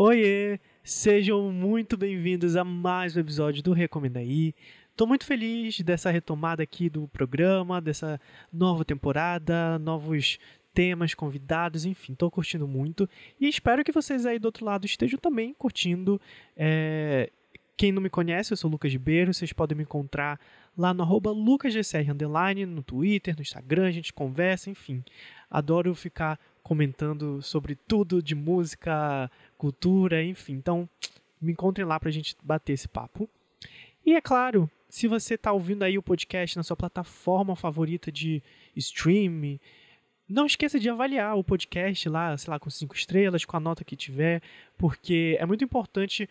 Oiê! Sejam muito bem-vindos a mais um episódio do Recomenda Aí. Tô muito feliz dessa retomada aqui do programa, dessa nova temporada, novos temas, convidados, enfim, tô curtindo muito e espero que vocês aí do outro lado estejam também curtindo. É... Quem não me conhece, eu sou Lucas Ribeiro, vocês podem me encontrar lá no arroba lucasgcr, no Twitter, no Instagram, a gente conversa, enfim. Adoro ficar comentando sobre tudo de música, cultura, enfim. Então, me encontrem lá pra gente bater esse papo. E é claro, se você está ouvindo aí o podcast na sua plataforma favorita de stream, não esqueça de avaliar o podcast lá, sei lá, com cinco estrelas, com a nota que tiver, porque é muito importante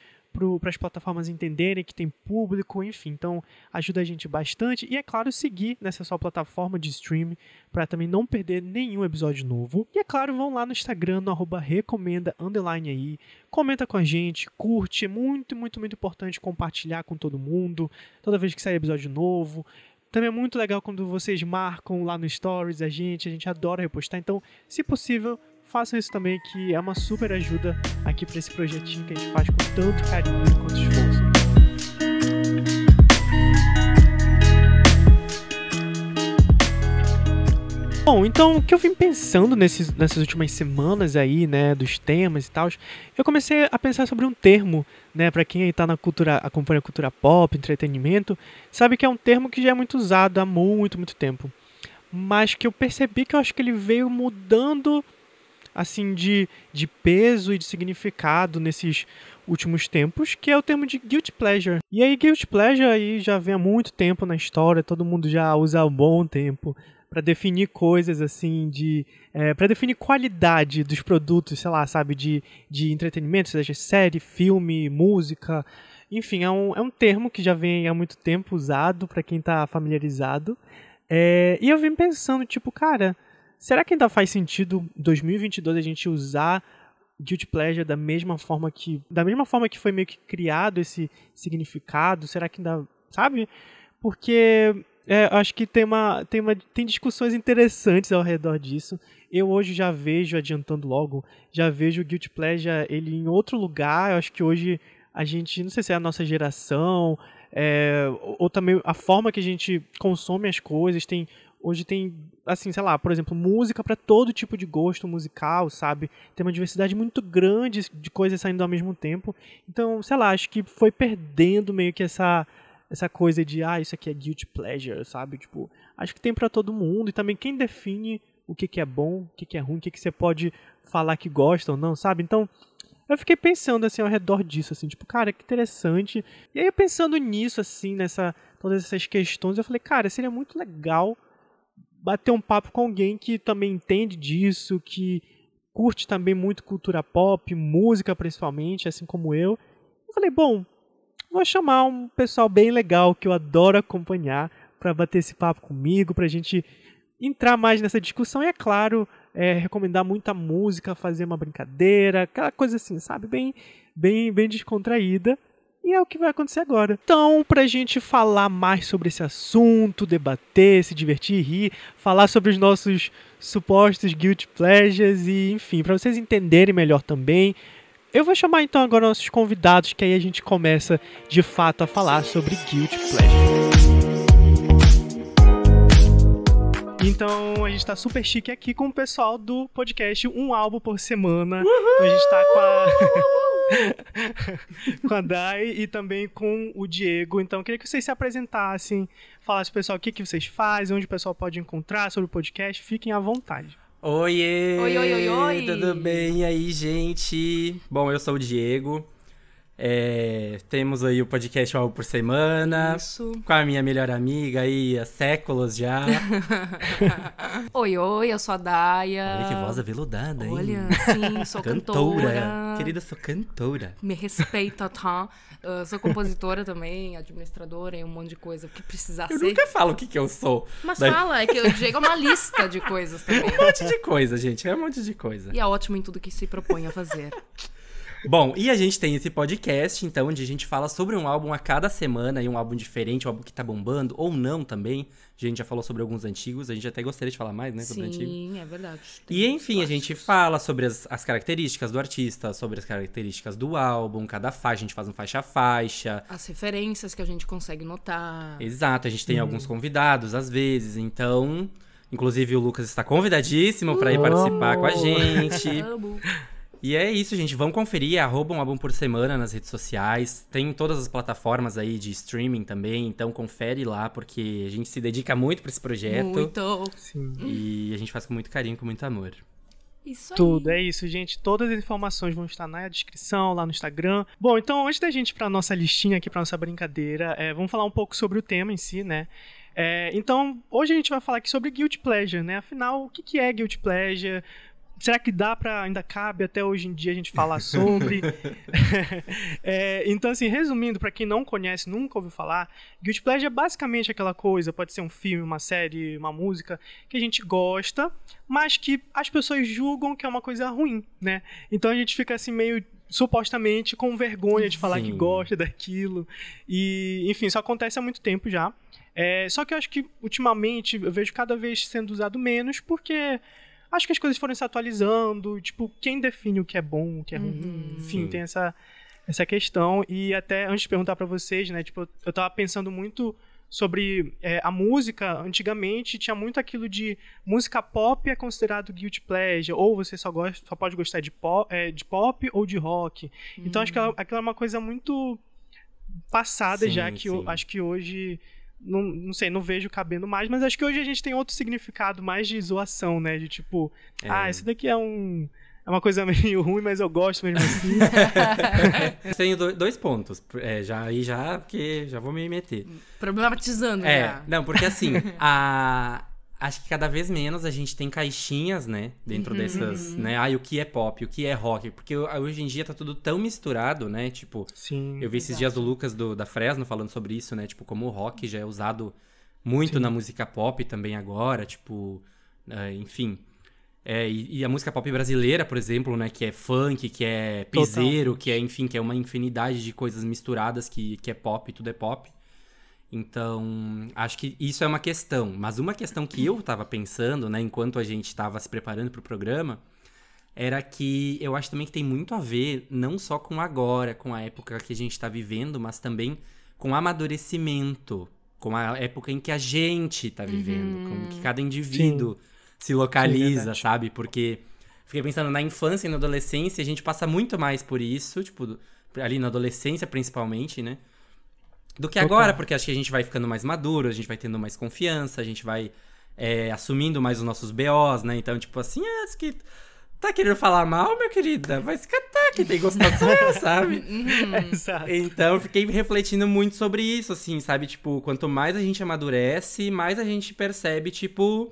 para as plataformas entenderem que tem público, enfim. Então, ajuda a gente bastante. E, é claro, seguir nessa sua plataforma de stream para também não perder nenhum episódio novo. E, é claro, vão lá no Instagram, no arroba recomenda, underline aí. Comenta com a gente, curte. É muito, muito, muito importante compartilhar com todo mundo. Toda vez que sair episódio novo. Também é muito legal quando vocês marcam lá no Stories a gente. A gente adora repostar. Então, se possível, façam isso também, que é uma super ajuda aqui para esse projetinho que a gente faz com tanto carinho e quanto esforço. Bom, então o que eu vim pensando nesses, nessas últimas semanas aí, né, dos temas e tal, eu comecei a pensar sobre um termo, né, para quem aí tá na cultura, acompanha a cultura pop, entretenimento, sabe que é um termo que já é muito usado há muito, muito tempo. Mas que eu percebi que eu acho que ele veio mudando assim de, de peso e de significado nesses últimos tempos, que é o termo de guilt pleasure. E aí guilt pleasure aí já vem há muito tempo na história, todo mundo já usa há um bom tempo para definir coisas assim de é, para definir qualidade dos produtos, sei lá, sabe, de, de entretenimento, seja série, filme, música, enfim, é um, é um termo que já vem há muito tempo usado para quem está familiarizado. É, e eu vim pensando, tipo, cara, Será que ainda faz sentido em 2022 a gente usar guilty pleasure da mesma forma que da mesma forma que foi meio que criado esse significado? Será que ainda, sabe? Porque é, acho que tem uma, tem uma tem discussões interessantes ao redor disso. Eu hoje já vejo adiantando logo, já vejo o guilty pleasure ele em outro lugar. Eu acho que hoje a gente, não sei se é a nossa geração, é, ou, ou também a forma que a gente consome as coisas, tem Hoje tem, assim, sei lá, por exemplo, música para todo tipo de gosto musical, sabe? Tem uma diversidade muito grande de coisas saindo ao mesmo tempo. Então, sei lá, acho que foi perdendo meio que essa essa coisa de, ah, isso aqui é guilty pleasure, sabe? Tipo, acho que tem para todo mundo e também quem define o que, que é bom, o que, que é ruim, o que, que você pode falar que gosta ou não, sabe? Então, eu fiquei pensando assim ao redor disso, assim, tipo, cara, que interessante. E aí, pensando nisso, assim, nessa todas essas questões, eu falei, cara, seria muito legal bater um papo com alguém que também entende disso, que curte também muito cultura pop, música principalmente, assim como eu. Eu falei, bom, vou chamar um pessoal bem legal que eu adoro acompanhar para bater esse papo comigo, para a gente entrar mais nessa discussão e, é claro, é, recomendar muita música, fazer uma brincadeira, aquela coisa assim, sabe? Bem, bem, bem descontraída. E é o que vai acontecer agora. Então, pra gente falar mais sobre esse assunto, debater, se divertir, rir, falar sobre os nossos supostos guilty pleasures e, enfim, para vocês entenderem melhor também, eu vou chamar então agora nossos convidados, que aí a gente começa de fato a falar sobre guilty pleasure. Então a gente tá super chique aqui com o pessoal do podcast Um Álbum por Semana. Uhul! A gente tá com a. com a Dai e também com o Diego. Então, queria que vocês se apresentassem, falassem pro pessoal o que, que vocês fazem, onde o pessoal pode encontrar sobre o podcast. Fiquem à vontade. Oiê! Oi, oi, oi, oi! Tudo bem? E aí, gente? Bom, eu sou o Diego. É, temos aí o podcast Algo por Semana. Isso. Com a minha melhor amiga aí há séculos já. oi, oi, eu sou a Daya. Olha que voz aveludada, hein? Olha, sim, sou cantora. cantora. Querida, sou cantora. Me respeita, tá? Uh, sou compositora também, administradora e um monte de coisa. O que precisar eu ser. Eu nunca falo o que, que eu sou. Mas Daí... fala, é que o Diego é uma lista de coisas também. um monte de coisa, gente. É um monte de coisa. E é ótimo em tudo que se propõe a fazer. Bom, e a gente tem esse podcast, então, onde a gente fala sobre um álbum a cada semana, e um álbum diferente, um álbum que tá bombando, ou não também. A gente já falou sobre alguns antigos, a gente até gostaria de falar mais, né, sobre antigos. Sim, é verdade. E enfim, a gente fala sobre as, as, características do artista, sobre as características do álbum, cada faixa, a gente faz um faixa a faixa. As referências que a gente consegue notar. Exato, a gente tem alguns convidados às vezes, então. Inclusive o Lucas está convidadíssimo para ir participar com a gente. Amo. E é isso, gente. Vamos conferir, arroba um álbum por semana nas redes sociais. Tem todas as plataformas aí de streaming também, então confere lá, porque a gente se dedica muito para esse projeto. Muito. Sim. E a gente faz com muito carinho, com muito amor. Isso aí. Tudo, é isso, gente. Todas as informações vão estar na descrição, lá no Instagram. Bom, então, antes da gente ir pra nossa listinha aqui, pra nossa brincadeira, é, vamos falar um pouco sobre o tema em si, né? É, então, hoje a gente vai falar aqui sobre Guilty Pleasure, né? Afinal, o que, que é Guilty Pleasure? Será que dá pra. ainda cabe até hoje em dia a gente falar sobre? É, então, assim, resumindo, pra quem não conhece, nunca ouviu falar, Guilty Pleasure é basicamente aquela coisa, pode ser um filme, uma série, uma música, que a gente gosta, mas que as pessoas julgam que é uma coisa ruim, né? Então a gente fica assim meio supostamente com vergonha de falar que Sim. gosta daquilo. E, enfim, isso acontece há muito tempo já. É, só que eu acho que ultimamente eu vejo cada vez sendo usado menos, porque acho que as coisas foram se atualizando. Tipo, quem define o que é bom, o que é ruim? Enfim, Sim. tem essa, essa questão. E até antes de perguntar pra vocês, né? Tipo, eu tava pensando muito sobre é, a música. Antigamente tinha muito aquilo de música pop é considerado guilty pleasure, ou você só, gosta, só pode gostar de pop, é, de pop ou de rock. Então acho que ela- aquilo é uma coisa muito passada Sim, já que eu acho que hoje não, não sei, não vejo cabendo mais, mas acho que hoje a gente tem outro significado mais de zoação, né? De tipo, É. ah, isso daqui é um é uma coisa meio ruim, mas eu gosto mesmo assim. Tenho do- dois pontos. É, já aí já, porque já vou me meter. Problematizando É, já. não, porque assim, a... acho que cada vez menos a gente tem caixinhas, né? Dentro dessas, né? Ah, o que é pop, o que é rock. Porque hoje em dia tá tudo tão misturado, né? Tipo, Sim. eu vi esses dias o Lucas do, da Fresno falando sobre isso, né? Tipo, como o rock já é usado muito Sim. na música pop também agora, tipo, é, enfim. É, e, e a música pop brasileira, por exemplo, né? Que é funk, que é piseiro, que é, enfim, que é uma infinidade de coisas misturadas que, que é pop, tudo é pop. Então, acho que isso é uma questão. Mas uma questão que eu tava pensando, né, enquanto a gente tava se preparando pro programa, era que eu acho também que tem muito a ver, não só com agora, com a época que a gente tá vivendo, mas também com amadurecimento, com a época em que a gente tá vivendo, com que cada indivíduo se localiza, verdade. sabe? Porque fiquei pensando na infância e na adolescência, a gente passa muito mais por isso, tipo, ali na adolescência principalmente, né? Do que agora, porque acho que a gente vai ficando mais maduro, a gente vai tendo mais confiança, a gente vai é, assumindo mais os nossos BOs, né? Então, tipo assim, ah, isso que tá querendo falar mal, minha querida? Vai se catar, quem tem gostar sou eu, sabe? Exato. Então, eu fiquei refletindo muito sobre isso, assim, sabe? Tipo, quanto mais a gente amadurece, mais a gente percebe, tipo,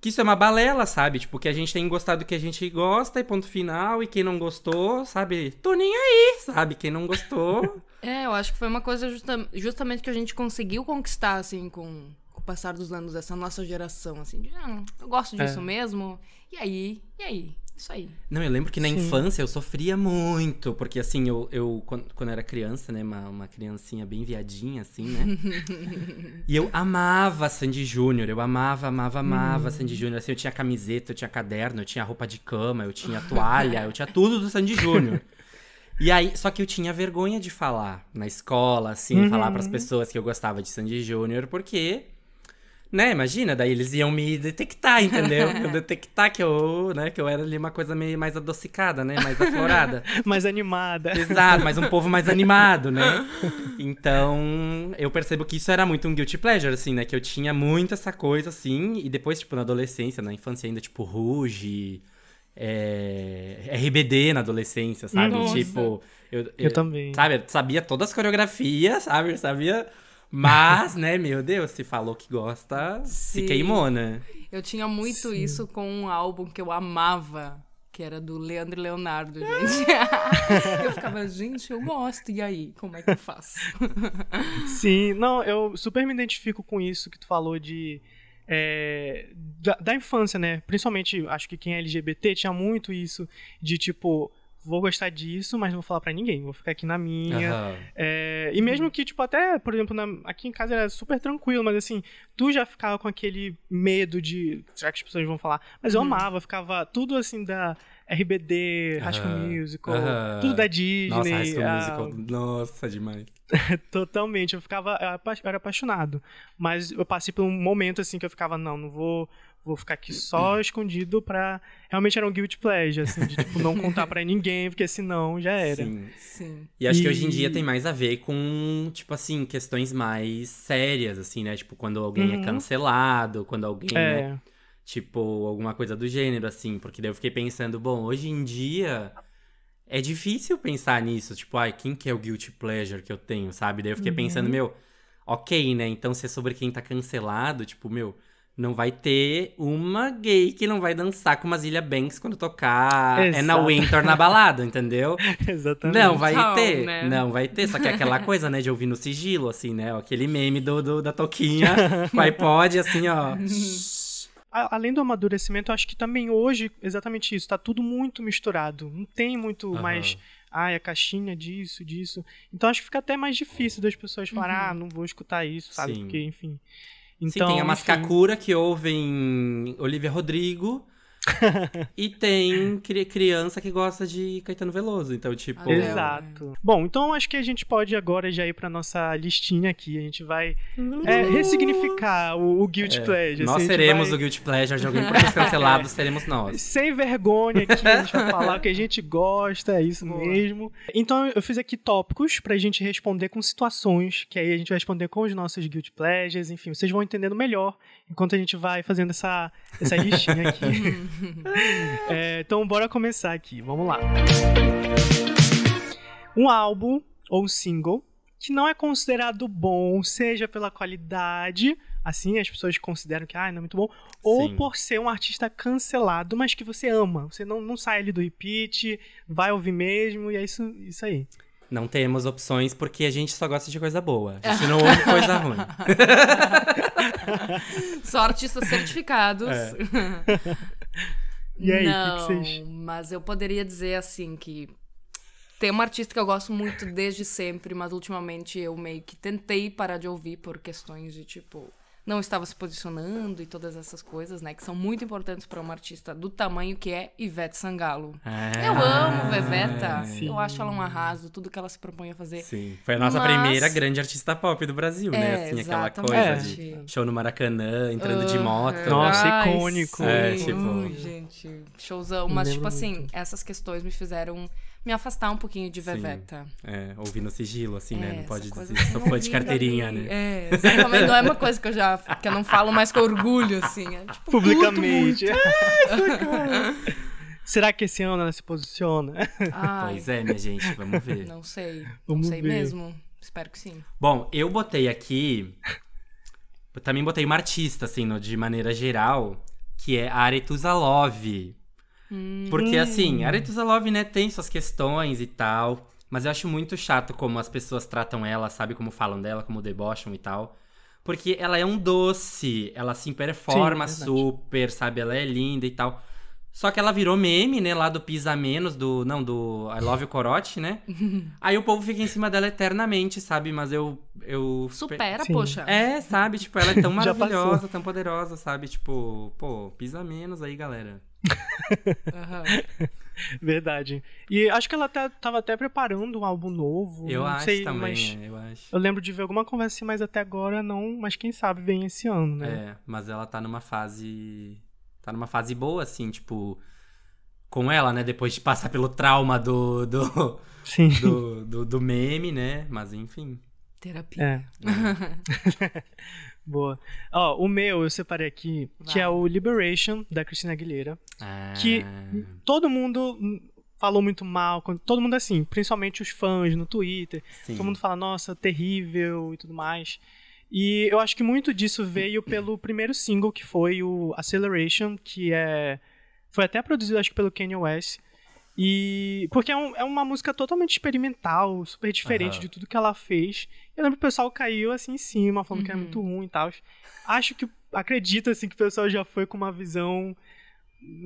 que isso é uma balela, sabe? Tipo, que a gente tem gostado do que a gente gosta e ponto final, e quem não gostou, sabe? Tô nem aí, sabe? Quem não gostou. É, eu acho que foi uma coisa justa- justamente que a gente conseguiu conquistar, assim, com, com o passar dos anos dessa nossa geração, assim, de, ah, eu gosto disso É. mesmo, e aí, e aí, isso aí. Não, eu lembro que na Sim. infância eu sofria muito, porque assim, eu, eu quando, quando eu era criança, né, uma, uma criancinha bem viadinha, assim, né? e eu amava Sandy Júnior, eu amava, amava, amava Sandy Júnior. Assim, eu tinha camiseta, eu tinha caderno, eu tinha roupa de cama, eu tinha toalha, eu tinha tudo do Sandy Júnior. E aí, só que eu tinha vergonha de falar na escola, assim, Uhum. falar pras pessoas que eu gostava de Sandy Júnior, porque né, imagina, daí eles iam me detectar, entendeu? Eu detectar que eu, né, que eu era ali uma coisa meio mais adocicada, né, mais aflorada. Mais animada. Exato, mas um povo mais animado, né? Então, eu percebo que isso era muito um guilty pleasure, assim, né? Que eu tinha muito essa coisa, assim, e depois, tipo, na adolescência, na infância ainda, tipo, Ruge, é, RBD na adolescência, sabe? Nossa. Tipo, eu, Eu também. Sabe, eu sabia todas as coreografias, sabe? Eu sabia. Mas, né, meu Deus, se falou que gosta, se Sim. queimou, né? Eu tinha muito isso com um álbum que eu amava, que era do Leandro e Leonardo, gente. eu ficava, gente, eu gosto, e aí, como é que eu faço? Sim, não, eu super me identifico com isso que tu falou de. É, da, da infância, né? Principalmente, acho que quem é LGBT tinha muito isso de tipo. vou gostar disso, mas não vou falar pra ninguém. Vou ficar aqui na minha. Aham. É, e mesmo que, tipo, até, por exemplo, na- aqui em casa era super tranquilo, mas assim, tu já ficava com aquele medo de. Será que as pessoas vão falar? Mas eu amava, ficava tudo assim da RBD, High School. Musical, tudo da Disney. Nossa, High School ah, Musical. Nossa, demais. Totalmente, eu ficava, eu era apaixonado. Mas eu passei por um momento assim que eu ficava, não, não vou, vou ficar aqui só escondido pra. Realmente era um guilty pleasure, assim, de tipo, não contar pra ninguém, porque senão já era. Sim. Sim. E acho que E- hoje em dia tem mais a ver com, tipo assim, questões mais sérias, assim, né? Tipo, quando alguém é Uhum. cancelado, quando alguém, né? Tipo, alguma coisa do gênero, assim. Porque daí eu fiquei pensando, bom, hoje em dia é difícil pensar nisso. Tipo, ai, quem que é o guilty pleasure que eu tenho, sabe? Daí eu fiquei Uhum. pensando, meu, ok, né? Então se é sobre quem tá cancelado, tipo, meu, não vai ter uma gay que não vai dançar com uma Zilia Banks quando tocar é na Exato. Winter na balada, entendeu? exatamente. Não, vai Então, ter. né? Não, vai ter. Só que é aquela coisa, né, de ouvir no sigilo, assim, né? Aquele meme do, do- da toquinha com iPod, assim, ó. Além do amadurecimento, eu acho que também hoje, exatamente isso, tá tudo muito misturado. Não tem muito Aham. mais, ai, a caixinha disso, disso. Então acho que fica até mais difícil das pessoas falarem, ah, não vou escutar isso, sabe? Sim. Porque, enfim. Sim, Então, tem a enfim. Mascacura que ouvem Olivia Rodrigo. e tem cri- criança que gosta de Caetano Veloso. Então, tipo. Exato. Bom, então acho que a gente pode agora já ir pra nossa listinha aqui. A gente vai é, ressignificar o, o Guilty é, Pleasure. nós assim, seremos vai- o Guilty Pleasure de alguém por ser cancelado, seremos nós. Sem vergonha aqui, a gente vai falar o que a gente gosta, é isso Boa. mesmo. Então eu fiz aqui tópicos pra gente responder com situações, que aí a gente vai responder com os nossos guilty pleasures, enfim, vocês vão entendendo melhor enquanto a gente vai fazendo essa, essa listinha aqui. É, então bora começar aqui, vamos lá. Um álbum ou single que não é considerado bom, seja pela qualidade, assim as pessoas consideram que ah, não é muito bom, ou Sim. por ser um artista cancelado, mas que você ama. Você não, não sai ali do repeat, vai ouvir mesmo, e é isso, isso aí. Não temos opções porque a gente só gosta de coisa boa. A gente não ouve coisa ruim. Só artistas certificados. É. E aí, o que que vocês- mas eu poderia dizer assim que tem uma artista que eu gosto muito desde sempre, mas ultimamente eu meio que tentei parar de ouvir por questões de tipo não estava se posicionando e todas essas coisas, né, que são muito importantes para uma artista do tamanho que é Ivete Sangalo. É. Eu amo Veveta. Sim. Eu acho ela um arraso, tudo que ela se propõe a fazer. Sim, foi a nossa Mas- primeira grande artista pop do Brasil, né? É, Assim, aquela coisa de show no Maracanã, entrando de moto. Aham. Nossa, Ai, icônico. sim. É, tipo- Ui, gente, showzão. Mas, tipo assim, essas questões me fizeram me afastar um pouquinho de Sim. Veveta. É, ouvindo sigilo, assim, né? É, Não essa pode dizer, sou fã de carteirinha, né? É, exatamente. Não é uma coisa que eu já que eu não falo mais com orgulho, assim. É, tipo, Publicamente. Será que esse ano ela se posiciona? Ai, Pois é, minha gente, vamos ver. não sei. Vamos não sei ver. mesmo. Espero que sim. Bom, eu botei aqui. Eu também botei uma artista, assim, no- de maneira geral, que é a Aretusa Love. Hum. Porque, assim, a Aretusa Love, né, tem suas questões e tal. Mas eu acho muito chato como as pessoas tratam ela, sabe? Como falam dela, como debocham e tal. Porque ela é um doce, ela assim performa Sim, super, sabe? Ela é linda e tal. Só que ela virou meme, né? Lá do Pisa Menos, do. Não, do I Love You Corote, né? Aí o povo fica em cima dela eternamente, sabe? Mas eu. eu Supera, Sim. poxa. É, sabe? Tipo, ela é tão maravilhosa, tão poderosa, sabe? Tipo, pô, pisa menos aí, galera. Aham. Verdade. E acho que ela tá, tava até preparando um álbum novo. Eu não acho sei, também, mas é, eu acho. eu lembro de ver alguma conversa assim, mas até agora não. Mas quem sabe vem esse ano, né? É, mas ela tá numa fase. Tá numa fase boa, assim, tipo. Com ela, né? Depois de passar pelo trauma do. do, Sim. do, do, do meme, né? Mas enfim. Terapia. É. Boa. Ó, o meu eu separei aqui, que Vai. é o Liberation, da Christina Aguilera. Ah, Que- Todo mundo falou muito mal, quando- todo mundo assim, principalmente os fãs no Twitter. sim. Todo mundo fala, nossa, terrível e tudo mais. E eu acho que muito disso veio pelo primeiro single, que foi o Acceleration, que é. Foi até produzido, acho que, pelo Kanye West. E. Porque é, um- é uma música totalmente experimental, super diferente Aham. de tudo que ela fez. Eu lembro que o pessoal caiu assim em cima, falando que era Uhum. muito ruim e tal. Acho que. Acredito assim que o pessoal já foi com uma visão.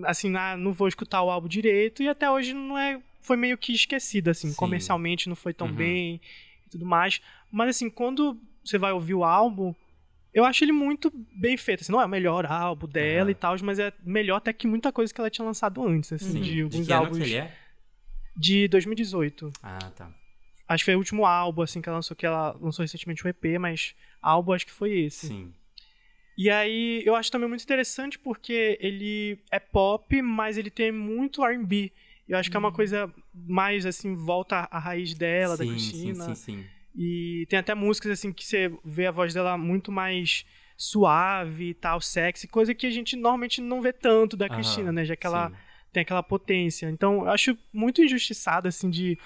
Assim, ah, não vou escutar o álbum direito. E até hoje não é foi meio que esquecida, assim. Sim. Comercialmente não foi tão Uhum. bem e tudo mais. Mas, assim, quando você vai ouvir o álbum, eu acho ele muito bem feito. Assim, não é o melhor álbum dela Aham. e tal, mas é melhor até que muita coisa que ela tinha lançado antes, assim, Sim. de De alguns ano álbuns que ele é? de 2018. Ah, tá. Acho que foi o último álbum, assim, que ela lançou, que ela lançou recentemente o EP, mas álbum acho que foi esse. Sim. E aí, eu acho também muito interessante porque ele é pop, mas ele tem muito R&B. Eu acho que é uma coisa mais, assim, volta à raiz dela, da sim, Cristina. sim, sim, sim. E tem até músicas, assim, que você vê a voz dela muito mais suave e tal, sexy, coisa que a gente normalmente não vê tanto da Cristina, né? Já que ela sim. tem aquela potência. Então, eu acho muito injustiçado, assim, de...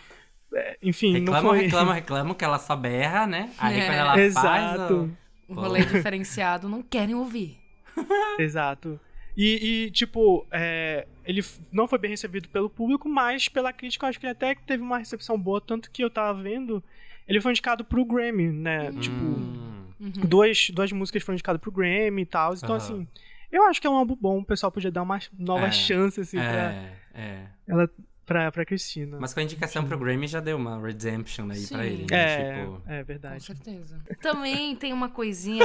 é, Enfim, não Reclamam, foi... reclamam, reclamam que ela só berra, né? Aí É. quando ela faz. Exato. O rolê diferenciado não querem ouvir. Exato. E, e, tipo, é, ele não foi bem recebido pelo público, mas pela crítica eu acho que ele até teve uma recepção boa, tanto que eu tava vendo, ele foi indicado pro Grammy, né? Tipo, Hum, duas, duas músicas foram indicadas pro Grammy e tal. Então, Aham. assim, eu acho que é um álbum bom, o pessoal podia dar uma nova É, chance, assim, pra, é, é. ela, pra, pra Cristina. Mas com a indicação pro Grammy já deu uma redemption aí pra Sim. ele, né? é, Tipo, é Com verdade. certeza. Também tem uma coisinha,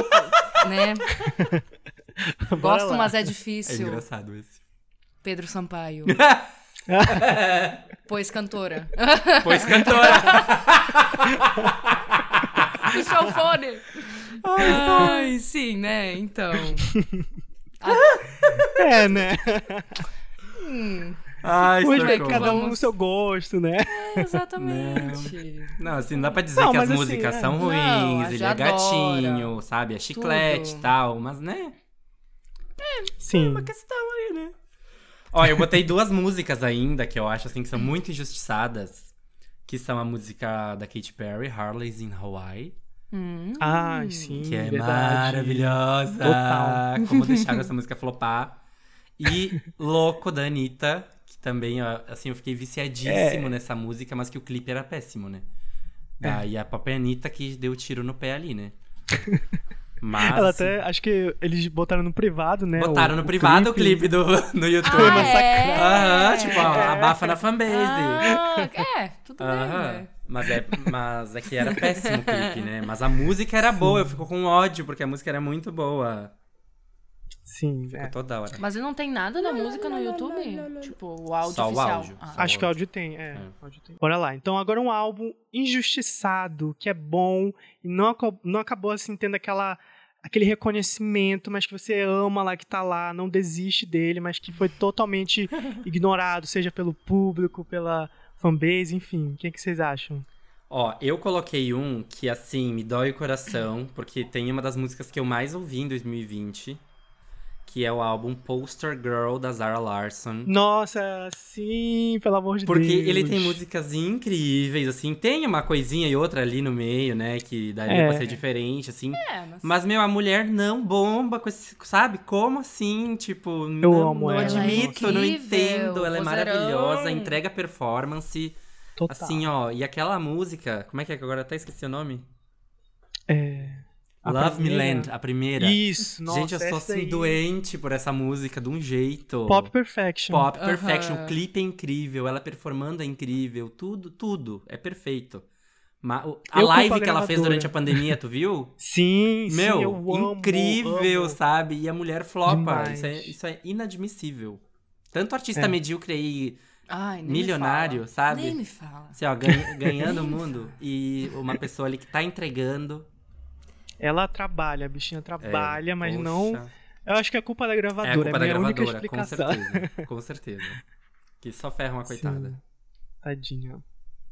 né? Bora Gosto, lá. mas é é difícil. engraçado esse. Pedro Sampaio. pois cantora. Pois cantora. Puxa o fone. Ai, sim, né? Então. É, né? Ai, Hoje vai cada um no seu gosto, né? É, exatamente. Não, assim, não dá pra dizer Não, que as assim, músicas é. são Não, ruins, a ele é gatinho, adora. sabe? É chiclete e tal, mas né? Sim. uma questão aí, né? Ó, eu botei duas músicas ainda que eu acho assim que são muito injustiçadas. Que são a música da Katy Perry, Harley's in Hawaii. Hum. Ah, sim, Que é verdade. maravilhosa. Total. Como deixaram essa música flopar. E Louco da Anitta, que também, ó, assim, eu fiquei viciadíssimo É. nessa música, mas que o clipe era péssimo, né? Daí a própria Anitta que deu tiro no pé ali, né? Mas. Ela assim, até, acho que eles botaram no privado, né? Botaram o- no o privado o clipe do, no YouTube. Ah, é? Aham, tipo, ó, abafa na fanbase. Ah, é, tudo bem, né? Mas é, mas é que era péssimo o clipe, né? Mas a música era boa, eu fico com ódio, porque a música era muito boa. Sim, Ficou é. toda hora. Mas não tem nada da música no YouTube? Tipo, o áudio Só o oficial. áudio. Ah. Só- Acho que o áudio tem, é, o áudio tem. Bora lá. Então, agora um álbum injustiçado, que é bom, e não, não acabou assim tendo aquela aquele reconhecimento, mas que você ama lá, que tá lá, não desiste dele, mas que foi totalmente ignorado, seja pelo público, pela fanbase, enfim. O que, é que vocês acham? Ó, eu coloquei um que, assim, me dói o coração, porque tem uma das músicas que eu mais ouvi em 2020, que é o álbum Poster Girl, da Zara Larson. Nossa, sim, pelo amor de Porque Deus. ele tem músicas incríveis, assim, tem uma coisinha e outra ali no meio, né, que daria É. pra ser diferente, assim. É, mas... Mas, meu, a mulher não bomba com esse, sabe? Como assim? Tipo, não, amo não ela. admito, é não entendo. Ela é maravilhosa, entrega performance. Total. Assim, ó, e aquela música, como é que é que agora até esqueci o nome? É, a Love Me primeira- Land, a primeira. Isso, nossa, Gente, eu sou essa assim aí. doente por essa música de um jeito. Pop Perfection. Pop. Perfection, o clipe é incrível, ela performando é incrível, tudo, tudo é perfeito. Ma- o- a Eu live que ela fez durante a pandemia, tu viu? Sim, sim, Meu, eu amo, incrível, amo. sabe? E a mulher flopa. Isso é, isso é inadmissível. Tanto artista É. medíocre aí, Ai, nem milionário, me sabe? Nem me fala. assim, ó, ganha- ganhando o mundo. E uma pessoa ali que tá entregando. Ela trabalha, a bichinha é, trabalha, mas poxa. não. Eu acho que é culpa da É a gravadora, culpa é, da a minha única gravadora, com explicação. certeza. Com certeza. Que só ferra uma coitada. Sim. Tadinha.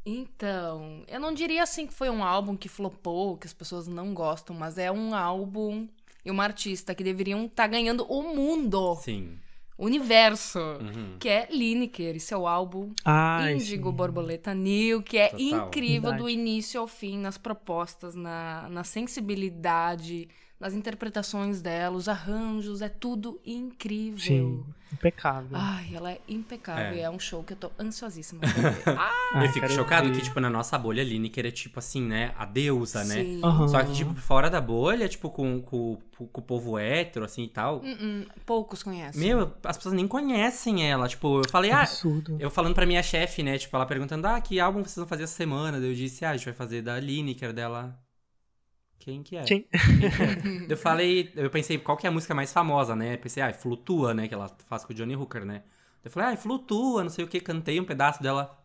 Então, eu não diria assim que foi um álbum que flopou, que as pessoas não gostam, mas é um álbum e uma artista que deveriam estar ganhando o mundo, Sim. Universo, Uhum. que é Lineker, esse é o álbum Ai, Índigo sim. Borboleta New, que é Total. incrível do Verdade. início ao fim, nas propostas, na, na sensibilidade, nas interpretações dela, os arranjos, é tudo incrível. Sim, impecável. Ai, ela é impecável. É. É, é um show que eu tô ansiosíssima pra ver. Ah, eu fico chocado ver. que, tipo, na nossa bolha, Lineker é tipo assim, né? A deusa, né? sim. Aham. Só que, tipo, fora da bolha, tipo, com, com, com o povo hétero, assim e tal. Hum, hum, poucos conhecem. Meu, as pessoas nem conhecem ela. Tipo, eu falei, ah. Absurdo. Eu falando pra minha chefe, né? Tipo, ela perguntando, ah, que álbum vocês vão fazer essa semana? Daí eu disse, ah, a gente vai fazer da Lineker dela. Quem que é? Quem? que é? eu falei, eu pensei, qual que é a música mais famosa, né? Pensei, ah, Flutua, né? Que ela faz com o Johnny Hooker, né? Eu falei, ah, Flutua, não sei o que, cantei um pedaço dela.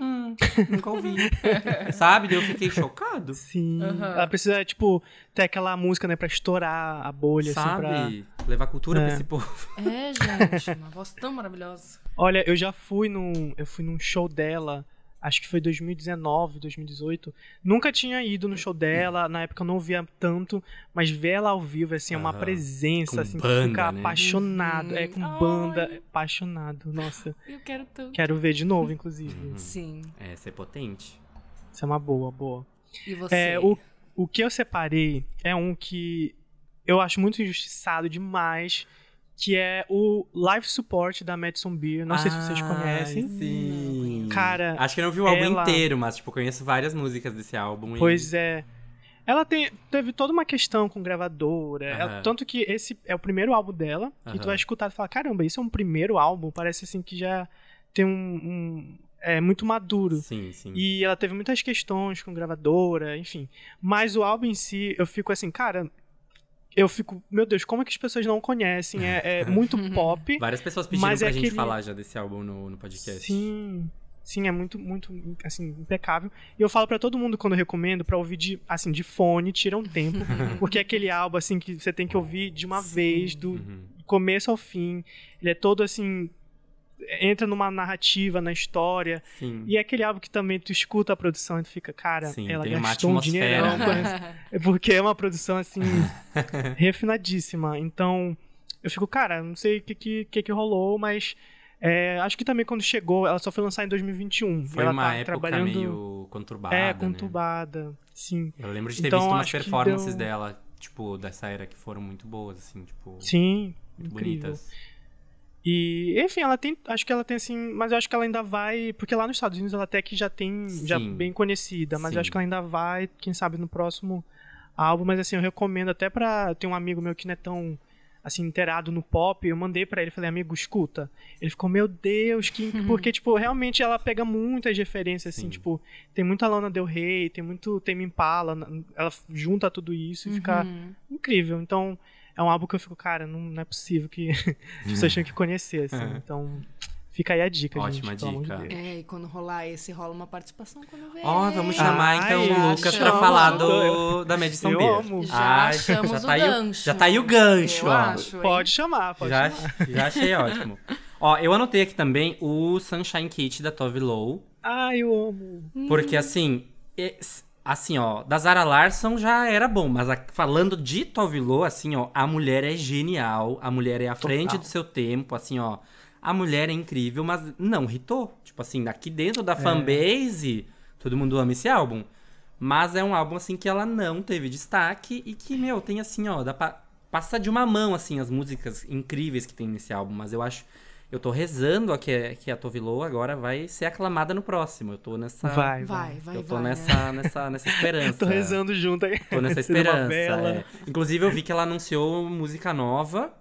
Hum, nunca ouvi. Sabe? Daí eu fiquei chocado. Sim. Aham. Ela precisa, tipo, ter aquela música, né, pra estourar a bolha, assim, pra... Sabe? Levar cultura pra É. esse povo. É, gente, uma voz tão maravilhosa. Olha, eu já fui num. Eu fui num show dela, acho que foi 2019, 2018. Nunca tinha ido no show dela, na época eu não via tanto, mas ver ela ao vivo, assim, é uma Aham. presença, Com assim, banda, fica né? apaixonado. É, com Uhum. banda, Ai. apaixonado. Nossa, Eu quero tanto. quero ver de novo, inclusive. Uhum. Sim. É, ser potente. Isso é uma boa, boa. E você? É, o, o que eu separei é um que eu acho muito injustiçado demais, que é o live support da Madison Beer. Não sei se vocês Ai, conhecem. Sim. Cara, Acho que eu não vi o álbum ela- inteiro, mas, tipo, conheço várias músicas desse álbum. e- Pois é. Ela tem, teve toda uma questão com gravadora. ela- Aham. tanto que esse é o primeiro álbum dela. E tu vai escutar e falar: caramba, isso é um primeiro álbum. Parece assim que já tem um. um- é muito maduro. Sim, sim. E ela teve muitas questões com gravadora, enfim. Mas o álbum em si, eu fico assim, cara. Eu fico, meu Deus, como é que as pessoas não conhecem? É, é muito pop. Várias pessoas pediram Mas pra é gente aquele- falar já desse álbum no, no podcast. Sim. Sim, é muito, muito, assim, impecável. E eu falo pra todo mundo quando eu recomendo pra ouvir de, assim, de fone, tira um tempo, porque é aquele álbum, assim, que você tem que ouvir de uma Sim. vez, do Uhum. começo ao fim. Ele é todo, assim, entra numa narrativa, na história. Sim. E é aquele álbum que também tu escuta a produção e tu fica, cara, Sim, ela gastou um dinheirão. né? É porque é uma produção, assim, refinadíssima. Então, eu fico, cara, não sei o que, que, que, que rolou, mas é, acho que também quando chegou, ela só foi lançar em 2021. Foi ela uma tá época trabalhando, meio conturbada, É, né? conturbada, sim. Eu lembro de ter Então, visto umas performances deu- dela, tipo, dessa era que foram muito boas, assim, tipo, Sim, muito incrível. bonitas. E, enfim, ela tem, acho que ela tem assim, mas eu acho que ela ainda vai, porque lá nos Estados Unidos ela até que já tem, já Sim. bem conhecida, mas Sim. eu acho que ela ainda vai, quem sabe no próximo álbum, mas assim, eu recomendo até pra, tem um amigo meu que não é tão assim inteirado no pop, eu mandei pra ele, falei, amigo, escuta. Ele ficou, meu Deus, que porque tipo, realmente ela pega muitas referências assim, Sim. tipo, tem muita Lana Del Rey, tem muito Tame Impala, ela junta tudo isso e fica Uhum. incrível. Então, é um álbum que eu fico, cara, não, não é possível que as pessoas tinham que conhecer, assim. É. Então, fica aí a dica, Ótima gente. de dica. Deus. É, e quando rolar esse, rola uma participação quando vem. Ó, vamos chamar Ai, então o Lucas pra falar do, da Madison Eu amo. Já Ai, achamos já o tá aí gancho. Já tá aí o gancho, Eu ó. acho? Pode chamar, pode já, chamar. já achei ótimo. Ó, eu anotei aqui também o Sunshine Kit da Tove Lo, Ai, eu amo. porque assim, e- assim, ó, da Zara Larson já era bom, mas a- falando de Tove Lo, assim, ó, a mulher é genial, a mulher é à frente Total. do seu tempo, assim, ó, a mulher é incrível, mas não hitou. Tipo assim, aqui dentro É. da fanbase, todo mundo ama esse álbum. Mas é um álbum, assim, que ela não teve destaque e que, meu, tem assim, ó, dá pra passar de uma mão, assim, as músicas incríveis que tem nesse álbum. Mas eu acho, eu tô rezando a que, que a Tovilo agora vai ser aclamada no próximo. Eu tô nessa... Vai, vai. Vai, eu tô vai. né? nessa, nessa, nessa esperança. Tô rezando junto aí. Tô nessa esperança. é. Inclusive, eu vi que ela anunciou música nova.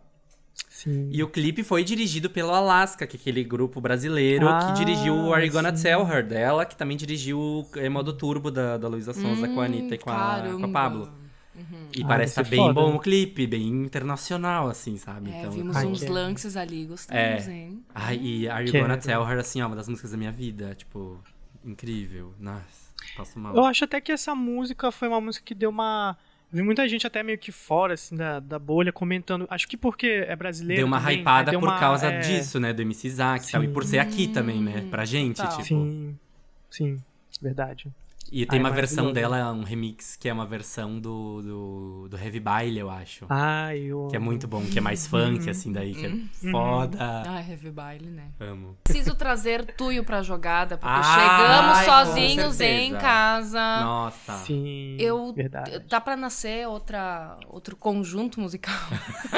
Sim. E o clipe foi dirigido pelo Alaska, que é aquele grupo brasileiro Ah, que dirigiu o Are You Gonna sim. Tell Her dela, que também dirigiu o Modo Turbo da, da Luísa Sonza com a Anitta e com a, com a Hum, caramba. Pablo. Uhum. E Ah, parece ser bem foda. bom o clipe, bem internacional, assim, sabe? É, então, vimos Ai, uns que- lances ali, gostamos, É. hein? Ai, e Are You Quero. Gonna Tell Her, assim, ó, uma das músicas da minha vida, tipo, incrível. Nossa, passo mal. Eu acho até que essa música foi uma música que deu uma. Vi muita gente até meio que fora, assim, da, da bolha, comentando. Acho que porque é brasileiro. Deu uma também, hypada deu por uma- causa é, disso, né? Do MC Isaac e tal. E por ser aqui também, né? Pra gente, total. tipo. Sim, sim, verdade. E tem Ai, uma versão dela, um remix, que é uma versão do, do, do Heavy Baile, eu acho. Ai, eu Que é muito bom, que é mais funk, assim, daí, que é foda. Ah, heavy baile, né? Amo. Preciso trazer Tuyo pra jogada, porque Ai, chegamos com sozinhos em casa. Nossa. Sim, Eu verdade. tá pra nascer outra outro conjunto musical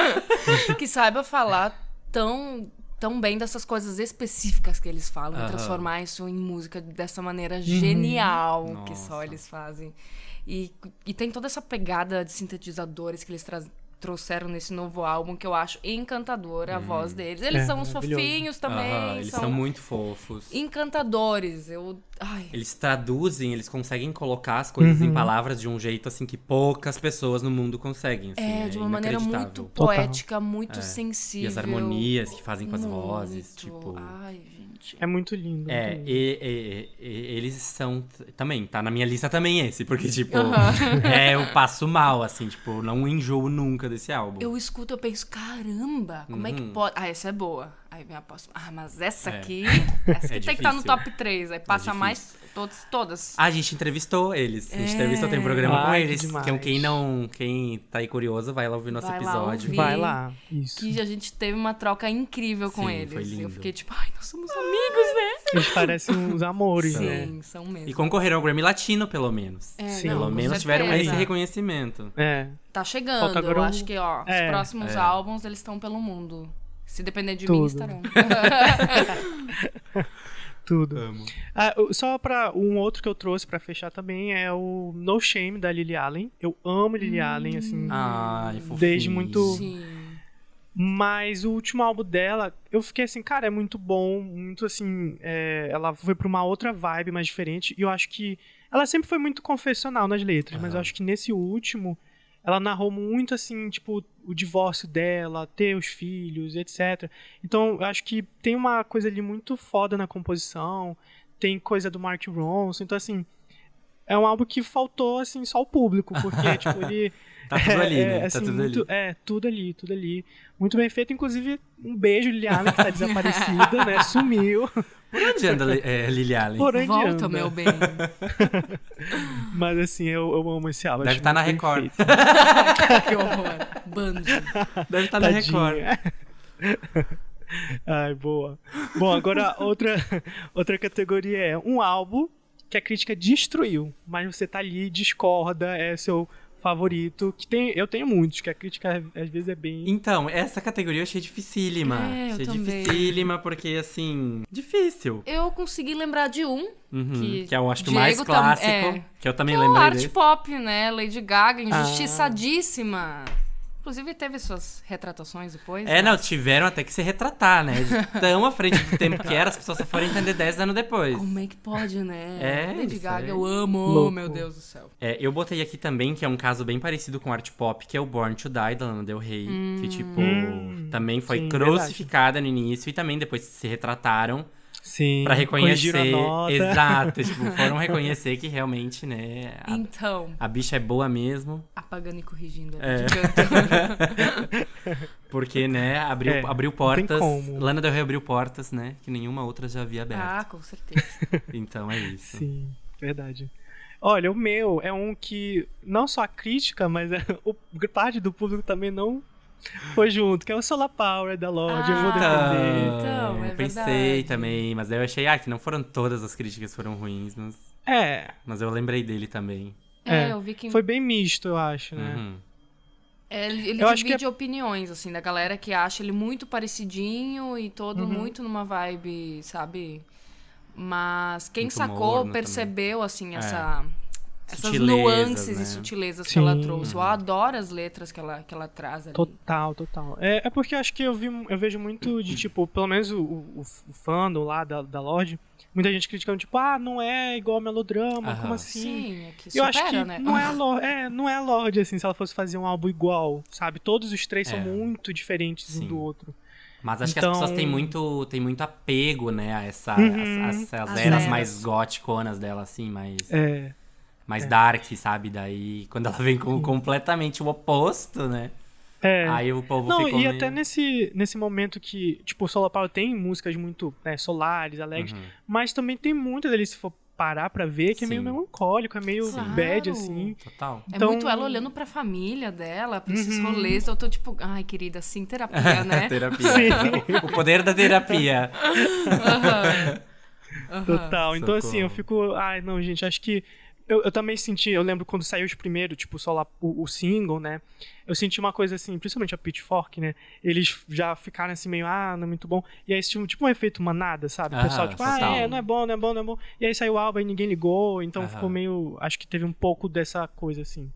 que saiba falar tão tão bem dessas coisas específicas que eles falam, e transformar isso em música dessa maneira genial que só eles fazem. E, e tem toda essa pegada de sintetizadores que eles tra- trouxeram nesse novo álbum que eu acho encantadora a voz deles. Eles É, são uns fofinhos também, Aham, eles são, são muito fofos. encantadores. Eu, ai, Eles traduzem, eles conseguem colocar as coisas Uhum. em palavras de um jeito assim que poucas pessoas no mundo conseguem. assim, É, de uma maneira muito. Total. poética, muito É. sensível. E as harmonias que fazem com as vozes, Muito. tipo. Ai, gente. É muito lindo. É, muito lindo. e, e- e- eles são. Também, tá na minha lista também esse, porque, tipo, é, eu passo mal, assim, tipo, não enjoo nunca desse álbum. Eu escuto, eu penso, caramba, como é que Uhum. pode. Ah, essa é boa. Aí vem a próxima. Ah, mas essa É. aqui. Essa É aqui tem que estar no difícil. top 3. Aí passa difícil. mais todos, todas. Ah, a gente entrevistou eles. A gente É. entrevistou, tem um programa com Ai, que eles. demais. Então, quem não. Quem tá aí curioso, vai lá ouvir nosso Vai lá episódio. ouvir. Vai lá. Isso. Que a gente teve uma troca incrível com Sim, eles. foi lindo. Eu fiquei tipo, ai, nós somos amigos, né? Eles parecem uns amores, né? Sim, são mesmo. E concorreram ao Grammy Latino, pelo menos. É, Sim. não, Pelo menos tiveram certeza. esse reconhecimento. É. Tá chegando. Eu um- acho que, ó, É. os próximos É. álbuns, eles estão pelo mundo. Se depender de mim, Tudo. estarão. Tudo. Amo. Ah, só pra um outro que eu trouxe pra fechar também é o No Shame da Lily Allen. Eu amo Lily Allen, assim. Ai. Desde muito- Sim. Mas o último álbum dela, eu fiquei assim, cara, é muito bom, muito assim. é, ela foi pra uma outra vibe mais diferente. E eu acho que. Ela sempre foi muito confessional nas letras, mas eu acho que nesse último, ela narrou muito assim, tipo, o divórcio dela, ter os filhos, etc. Então, eu acho que tem uma coisa ali muito foda na composição, tem coisa do Mark Ronson, então assim. É um álbum que faltou, assim, só o público, porque, tipo, ele. Tá tudo ali, é, né? é, tá assim, tudo muito- ali. É, tudo ali, tudo ali. Muito bem feito. Inclusive, um beijo, Liliana, que tá desaparecida, né? Sumiu. Por onde anda é, Lily Allen? Por onde Volta, anda. meu bem. Mas assim, eu, eu amo esse álbum. Deve estar na muito Record. que horror. Bando. Deve estar na Record. Ai, boa. Bom, agora outra, outra categoria é um álbum que a crítica destruiu, mas você tá ali, discorda, é seu favorito, que tem, eu tenho muitos, que a crítica às vezes é bem... Então, essa categoria eu achei dificílima. É, eu achei também. dificílima porque, assim, difícil. Eu consegui lembrar de um, Uhum, Que que, é, eu acho que o mais tam- clássico, é. que eu também que é o lembrei art desse. pop, né? Lady Gaga, Ah. Inclusive teve suas retratações depois. É, né? não, tiveram até que se retratar, né? De tão à frente do tempo que era, as pessoas só foram entender 10 anos depois. Como é que pode, né? É, Lady isso Gaga, é eu amo, louco. meu Deus do céu. É, eu botei aqui também, que é um caso bem parecido com art pop, que é o Born to Die, da Lana Del Rey. Que, tipo, Hum, também foi sim, crucificada no início e também depois se retrataram Sim, pra reconhecer. Exato, tipo, foram reconhecer que realmente, né, a, Então, a bicha é boa mesmo. apagando e corrigindo. É. É. Porque, né, abriu, É, abriu portas. como. Lana Del Rey abriu portas, né, que nenhuma outra já havia aberto. ah, com certeza. Então é isso. Sim, verdade. Olha, o meu é um que não só a crítica, mas é, o, parte do público também não foi junto, que é o Solar Power da Lorde, eu vou Ah, defender. Então, é eu pensei verdade. também, mas daí eu achei, ah, que não foram todas as críticas foram ruins, mas, É, mas eu lembrei dele também. É, É, eu vi que foi bem misto, eu acho, né? Uhum. É, ele ele Eu acho que divide opiniões, assim, da galera que acha ele muito parecidinho e todo Uhum. muito numa vibe, sabe? Mas quem Muito sacou percebeu, assim, É. essa... Essas Sutilezas, nuances né? e sutilezas que Sim. ela trouxe. Eu adoro as letras que ela, que ela traz ali. Total, total. É, é porque eu acho que eu, vi, eu vejo muito de, tipo, pelo menos o, o, o fandom lá da, da Lorde, muita gente criticando, tipo, ah, não é igual melodrama, Aham. como assim? Sim, é que eu supera, acho que né? não, é a Lorde, é, não é a Lorde, assim, se ela fosse fazer um álbum igual, sabe? Todos os três são É. muito diferentes Sim. um do outro. Mas acho que Então- as pessoas têm muito, têm muito apego, né, a essa, Uhum. as, as- as As eras eras. mais goticonas dela, assim, mais, É, mais é. dark, sabe? Daí, quando ela vem com completamente o oposto, né? é. Aí o povo Não, ficou e meio... até nesse, nesse momento que, tipo, o Solar Power tem músicas muito né, solares, alegres, Uhum. mas também tem muitas deles, se for parar pra ver, que é meio Sim. melancólico, é meio Claro. bad, assim. Total. É Então- muito ela olhando pra família dela, pra esses Uhum. rolês. Eu tô tipo, ai, querida, sim, terapia, né? terapia. O poder da terapia. Aham. Total. Então, assim, eu Socorro. fico. Ai, não, gente, acho que. Eu, eu também senti, eu lembro quando saiu os primeiros, tipo, só lá o, o single, né? Eu senti uma coisa assim, principalmente a Pitchfork, né? Eles já ficaram assim meio, ah, não é muito bom. E aí tinha tipo um efeito manada, sabe? O Ah, pessoal, tipo, total. ah, é, não é bom, não é bom, não é bom. E aí saiu o álbum e ninguém ligou, então Aham. ficou meio. Acho que teve um pouco dessa coisa assim.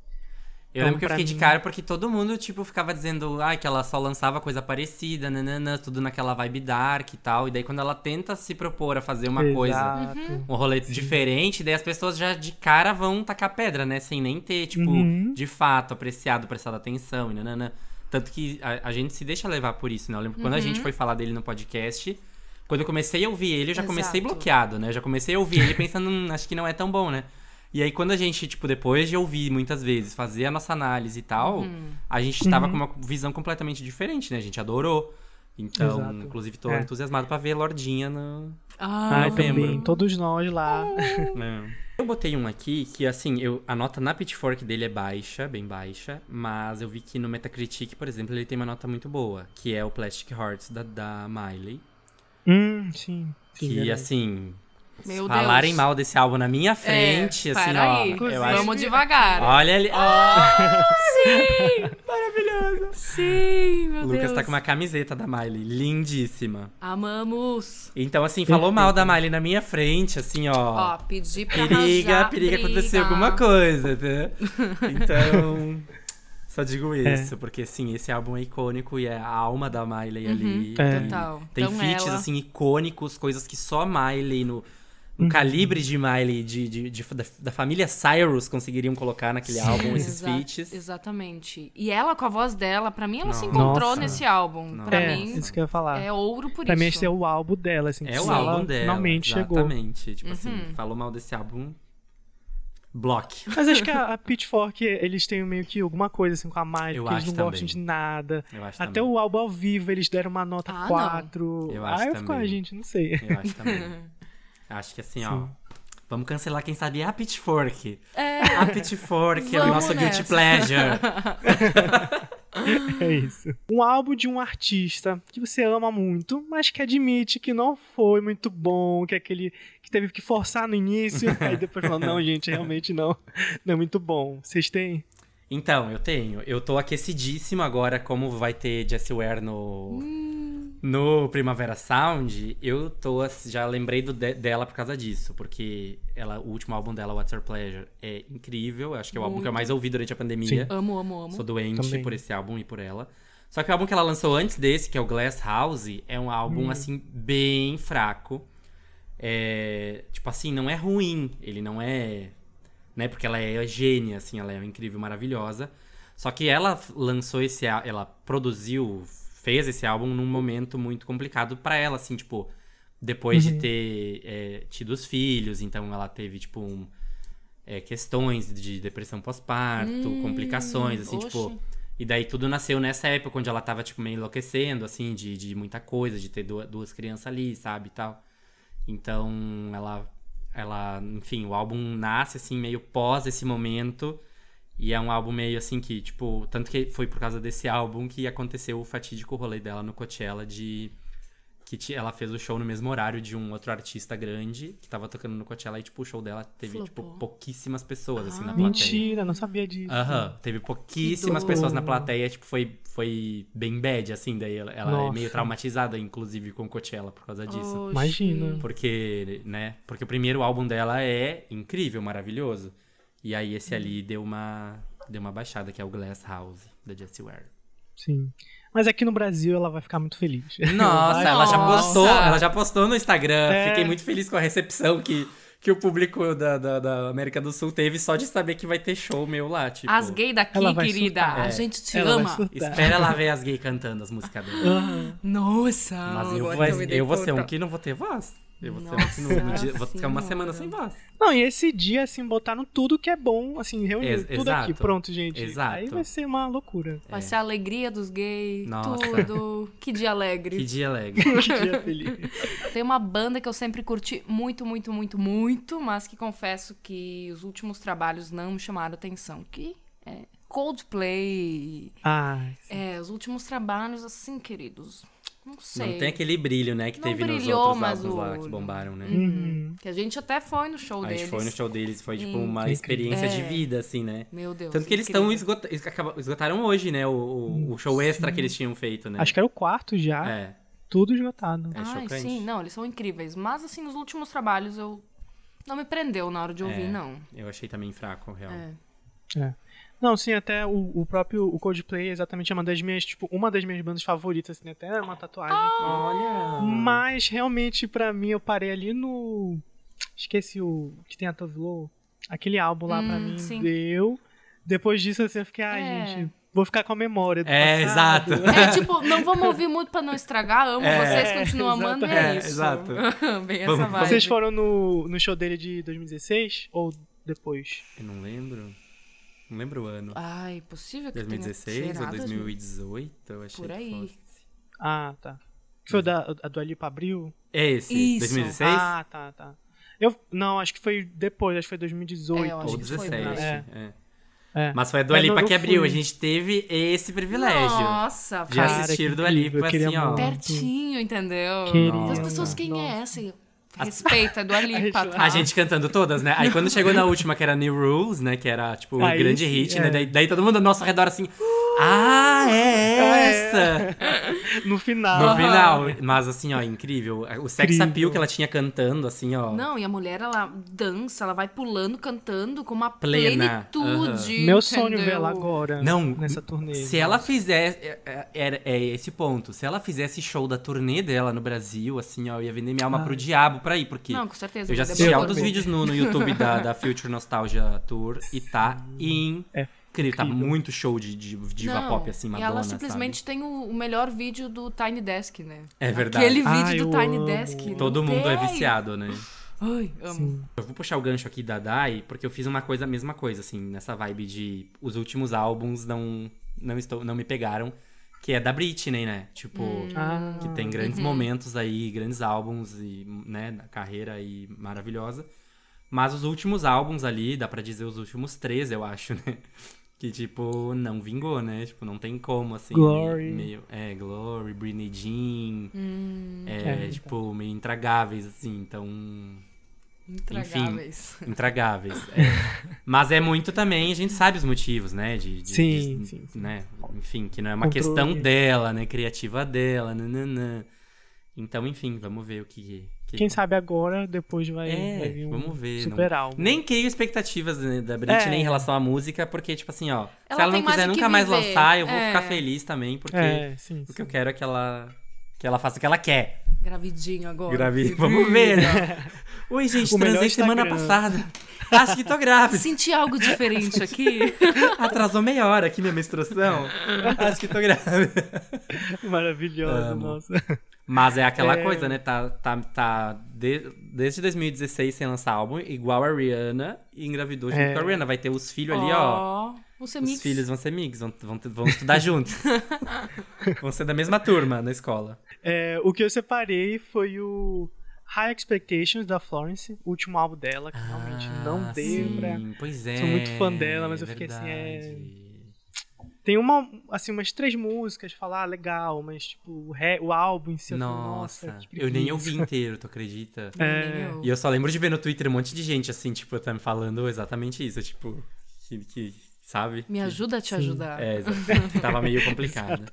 Eu Então, lembro que eu fiquei de mim- cara porque todo mundo, tipo, ficava dizendo ai, que ela só lançava coisa parecida, nanana, tudo naquela vibe dark e tal. E daí quando ela tenta se propor a fazer uma coisa, Exato. um rolê diferente, daí as pessoas já de cara vão tacar pedra, né? Sem nem ter, tipo, Uhum. de fato, apreciado, prestado atenção e nanana. Tanto que a, a gente se deixa levar por isso, né? Eu lembro que quando a gente foi falar dele no podcast, quando eu comecei a ouvir ele, eu já comecei Exato. bloqueado, né? Eu já comecei a ouvir ele pensando, hum, acho que não é tão bom, né? E aí, quando a gente, tipo, depois de ouvir muitas vezes, fazer a nossa análise e tal, Uhum. a gente tava com uma visão completamente diferente, né? A gente adorou. Então, Exato. inclusive, tô É. entusiasmado pra ver Lordinha no. Ah, Ai, novembro. também. Todos nós lá. né? Eu botei um aqui que, assim, eu, a nota na Pitchfork dele é baixa, bem baixa, mas eu vi que no Metacritic, por exemplo, ele tem uma nota muito boa, que é o Plastic Hearts da, da Miley. hum, sim. sim que, verdade. assim, Meu falarem Deus. mal desse álbum na minha frente, é, assim, ó. aí. Eu acho... Vamos devagar. Olha ali. Sim, meu O Lucas Deus. tá com uma camiseta da Miley, lindíssima. Amamos. Então, assim, falou mal da Miley na minha frente, assim, ó. Ó, pedi pra periga, periga briga. acontecer alguma coisa, tá? Então, só digo isso, porque assim, esse álbum é icônico e é a alma da Miley ali. É. Uhum. Total. Tem Então feats, ela- assim, icônicos, coisas que só Miley, no, no Uhum. calibre de Miley, de, de- de- da, da família Cyrus, conseguiriam colocar naquele álbum esses Exa- feats. Exatamente. E ela, com a voz dela, pra mim, ela se Nossa. encontrou Nossa. nesse álbum. Nossa. Pra é, mim, isso que eu ia falar. é ouro por pra isso. mim, esse é o álbum dela, assim. É que o ela álbum dela. Finalmente chegou. Exatamente. Tipo assim, Uhum. falou mal desse álbum. Block. Mas acho que a, a Pitchfork, eles têm meio que alguma coisa assim com a Miley, Eu que eles não gostam também. de nada. Eu acho Até também. o álbum ao vivo, eles deram uma nota Ah, não. 4. Eu acho ah, eu fico, também. ah, gente, não sei. Eu acho também. Acho que assim, ó. Sim. Vamos cancelar quem sabe a Pitchfork. É, A Pitchfork é o nosso guilty nessa. pleasure. É isso. Um álbum de um artista que você ama muito, mas que admite que não foi muito bom, que é aquele que teve que forçar no início, aí depois falou, não, gente, realmente não, não é muito bom. Vocês têm? Então, eu tenho. Eu tô aquecidíssimo agora, como vai ter Jessie Ware no. No Primavera Sound, eu tô. Já lembrei do de- dela por causa disso, porque ela, o último álbum dela, What's Your Pleasure, é incrível. Eu acho que é o álbum que eu Muito. mais ouvi durante a pandemia. amo, amo, amo. Sou doente Também. por esse álbum e por ela. Só que o álbum que ela lançou antes desse, que é o Glass House, é um álbum, assim, bem fraco. É, tipo assim, não é ruim. Ele não é. Né, porque ela é gênia, assim, ela é incrível, maravilhosa. Só que ela lançou esse ela produziu, fez esse álbum num momento muito complicado pra ela, assim, tipo, depois de ter é, tido os filhos, então ela teve, tipo, um, é, questões de depressão pós-parto, Hum, complicações, assim, oxe. tipo. E daí tudo nasceu nessa época onde ela tava, tipo, meio enlouquecendo, assim, de, de muita coisa, de ter du- duas crianças ali, sabe, e tal. Então, ela, ela, enfim, o álbum nasce, assim, meio pós esse momento. E é um álbum meio assim que, tipo, tanto que foi por causa desse álbum que aconteceu o fatídico rolê dela no Coachella de. Que ela fez o show no mesmo horário de um outro artista grande que tava tocando no Coachella e, tipo, o show dela teve, tipo, Flopou. pouquíssimas pessoas, assim, na Ah. plateia. Mentira, não sabia disso. Aham, teve pouquíssimas pessoas na plateia, tipo, foi, foi bem bad, assim, daí ela, ela é meio traumatizada, inclusive, com o Coachella por causa disso. Oxi. Imagina. Porque, né, porque o primeiro álbum dela é incrível, maravilhoso. E aí esse ali deu uma, deu uma baixada, que é o Glass House, da Jessie Ware. Sim. Mas aqui no Brasil ela vai ficar muito feliz. Nossa, Vai- ela já Nossa. postou, ela já postou no Instagram. É. Fiquei muito feliz com a recepção que, que o público da, da, da América do Sul teve só de saber que vai ter show meu lá, tipo. As gays daqui, querida, surtar. a É. gente te Ela ama. Espera ela ver as gays cantando as músicas dela. Nossa, Mas eu, vou, eu eu vou ser um que não vou ter voz. Eu vou, ser Nossa no, no dia, vou ficar uma semana sem voz. Não, e esse dia, assim, botaram tudo que é bom, assim, reuniu Ex- tudo aqui. exato. Pronto, gente. Exato. Aí vai ser uma loucura. Vai É. ser a alegria dos gays, Nossa. tudo. Que dia alegre. Que dia alegre. que dia feliz. Tem uma banda que eu sempre curti muito, muito, muito, muito, mas que confesso que os últimos trabalhos não me chamaram atenção. Que é Coldplay. Ai, É, os últimos trabalhos, assim, queridos. Não sei. Não tem aquele brilho, né, que Não teve nos brilhou, outros mas álbuns o- lá que bombaram, né? Uhum. Que a gente até foi no show A deles. gente foi no show deles, foi tipo Sim. uma Que experiência de É. vida, assim, né? Meu Deus. Tanto que eles estão esgota... esgotaram hoje, né? O, o- show extra que eles tinham feito, né? Acho que era o quarto já. É, Tudo esgotado. é Ai, chocante. sim, não, eles são incríveis. Mas, assim, nos últimos trabalhos eu. Não me prendeu na hora de ouvir, É. não. Eu achei também fraco, real. É. É. Não, sim, até o, o próprio o Coldplay é exatamente uma das minhas, tipo, uma das minhas bandas favoritas, assim, até uma tatuagem. Olha! Mas realmente, pra mim, eu parei ali no. Esqueci o. que tem a Tove Lo. Aquele álbum lá pra Hum, mim sim. deu. Depois disso, assim, eu fiquei, ai, É. gente, vou ficar com a memória do É, passado. exato. É tipo, não vamos ouvir muito pra não estragar, amo É, vocês, continuam amando e é exatamente. isso. É, exato. Bem essa Vamos- vibe. Vocês foram no, no show dele de 2016 ou depois? Eu não lembro. Não lembro o ano. Ai, possível que tenha... 2016 será ou 2018? Eu achei Por que aí. fosse. Ah, tá. Foi o da, a do Alipa Abril? É esse? Isso. 2016? Ah, tá, tá. Eu, não, acho que foi depois, acho que foi 2018. É, ou que foi 17. mais. É. é. É. Mas foi a Dua Mas Lipa eu- que abriu. fui. A gente teve esse privilégio. Nossa, de cara, assistir que Dua incrível, Lipa, eu queria assim, ó. pertinho, entendeu? Queria, as pessoas, Nossa. quem é essa? Respeita, do Alipa, A gente- tá? A gente cantando todas, né? Aí quando chegou na última, que era New Rules, né? Que era, tipo, o Aí grande sim, hit, é. né? Daí, daí todo mundo ao nosso redor assim. Ah, é Ah, é. essa! No final. No final. Mas assim, ó, incrível. O sex Incrível. appeal que ela tinha cantando, assim, ó. Não, e a mulher, ela dança, ela vai pulando, cantando com uma Plena, plenitude. Meu sonho ver ela agora. Não, Nessa turnê. Se ela fizer. É, é- é- é esse ponto. Se ela fizesse show da turnê dela no Brasil, assim, ó, eu ia vender minha alma Ai. pro diabo pra ir, porque. Não, com certeza. Eu já assisti altos vídeos no, no YouTube da, da Future Nostalgia Tour e tá É incrível. Tá incrível. muito show de, de diva Não, pop, assim, E Madonna, ela simplesmente sabe? tem o, o melhor vídeo do Tiny Desk, né? É verdade. Aquele vídeo do Tiny amo. Desk. Todo mundo é viciado, né? Ai, amo. Sim. Eu vou puxar o gancho aqui da Dai, porque eu fiz uma coisa, a mesma coisa, assim, nessa vibe de os últimos álbuns não, não, estou, não me pegaram, que é da Britney, né? Tipo, Hum. Ah, que tem grandes momentos aí, grandes álbuns e, né, carreira aí maravilhosa. Mas os últimos álbuns ali, dá pra dizer os últimos três, eu acho, né? Que, tipo, não vingou, né? Tipo, não tem como, assim. Glory. Meio, é, Glory, Britney Jean, Hum, é, É, tipo, meio intragáveis, assim. Então, intragáveis. intragáveis. é. Mas é muito também, a gente sabe os motivos, né? De, de- Sim, de- sim, sim. Né? Enfim, que não é uma Controle. questão dela, né? Criativa dela, nananã. Então, enfim, vamos ver o que. Que Quem sabe agora, depois vai, É, vai vir um vamos ver, super não- álbum. Nem crio expectativas né, da Britney É. em relação à música, porque, tipo assim, ó, se Ela ela tem não quiser nunca mais lançar, eu vou é. ficar feliz também, porque É, sim, o que eu quero é que ela, que ela faça o que ela quer. Gravidinho agora. Que Vamos ver, né? Oi, gente, O transei semana passada. Acho que tô grávida. Senti algo diferente aqui. Atrasou meia hora aqui minha menstruação. Acho que tô grávida. Maravilhosa, Amo. nossa. Mas é aquela É. coisa, né? Tá, tá, tá de- desde 2016 sem lançar álbum, igual a Rihanna, e engravidou junto É. com a Rihanna. Vai ter os filhos ali, ó. Os mix. filhos vão ser amigos, vão, vão, vão estudar juntos. vão ser da mesma turma na escola. É, o que eu separei foi o High Expectations da Florence, o último álbum dela, que realmente não Ah, deu sim, pra. Pois é. Sou muito fã dela, mas eu fiquei assim, é- verdade. Tem uma, assim, umas três músicas, falar ah, legal, mas tipo, o, ré- o álbum em si, Nossa, nossa, eu nem preguiça." ouvi inteiro, tu acredita? É. E eu só lembro de ver no Twitter um monte de gente, assim, tipo, tá me falando exatamente isso, tipo, que, que sabe? Me ajuda a te Sim. ajudar. É, exato. tava meio complicado.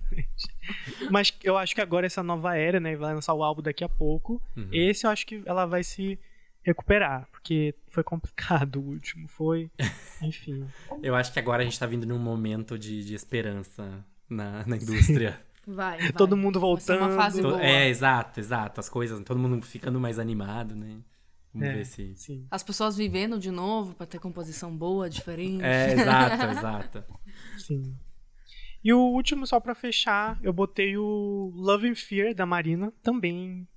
Mas eu acho que agora essa nova era, né, vai lançar o álbum daqui a pouco. Uhum. Esse eu acho que ela vai se recuperar, porque foi complicado o último, foi, enfim. Eu acho que agora a gente tá vindo num momento de, de esperança na, na indústria. Vai, vai. Todo mundo ser uma voltando. fase boa. é, exato, exato. As coisas, todo mundo ficando mais animado, né? Vamos É. ver se. Sim. As pessoas vivendo de novo pra ter composição boa, diferente. É, exato, exato. Sim. E o último, só pra fechar, eu botei o Love and Fear da Marina, também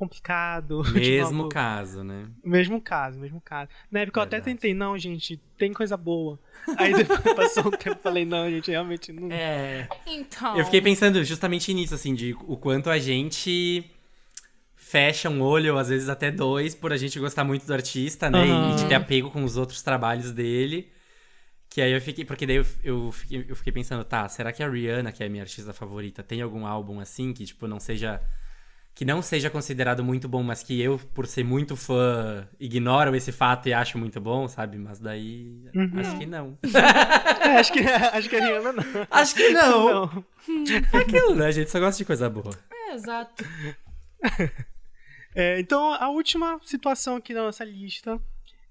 complicado. Mesmo caso, né? Mesmo caso, mesmo caso. Na época eu até Verdade. tentei, não, gente, tem coisa boa. Aí depois passou um tempo e falei, não, gente, realmente não. É. Então. Eu fiquei pensando justamente nisso, assim, de o quanto a gente fecha um olho, às vezes até dois, por a gente gostar muito do artista, né? Aham. E de ter apego com os outros trabalhos dele. Que aí eu fiquei. Porque daí eu, eu, fiquei, eu fiquei pensando, tá, será que a Rihanna, que é a minha artista favorita, tem algum álbum assim que, tipo, não seja. Que não seja considerado muito bom, mas que eu, por ser muito fã, ignoro esse fato e acho muito bom, sabe? Mas daí. Uhum. Acho que não. É, acho que, acho que a Rihanna não. acho que não. Não. É aquilo, né? A gente só gosta de coisa boa. É, exato. É, então, a última situação aqui da nossa lista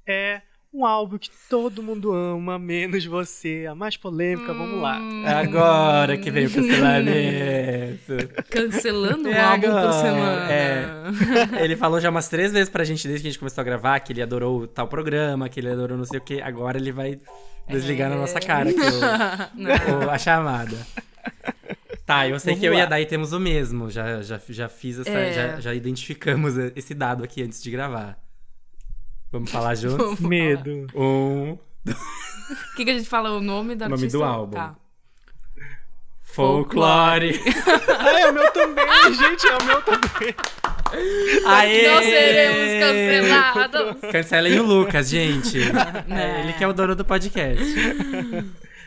é um álbum que todo mundo ama, menos você. A mais polêmica, vamos lá. Hum. Agora que veio o cancelamento. Cancelando um É álbum agora, por semana. é. Ele falou já umas três vezes pra gente desde que a gente começou a gravar que ele adorou tal programa, que ele adorou não sei o que. Agora ele vai desligar na nossa cara o- o- a chamada. Tá, eu sei Vamos que eu e a Dai temos o mesmo. Já, já, já fiz essa. É. Já, já identificamos esse dado aqui antes de gravar. Vamos falar juntos? Medo. Um. O que, que a gente fala? O nome da O nome artista? do álbum. Tá. Folclore. Ah, é o meu também, gente, é o meu também. Aê! Não seremos cancelados. Cancelem o Lucas, gente. É, ele que é o dono do podcast.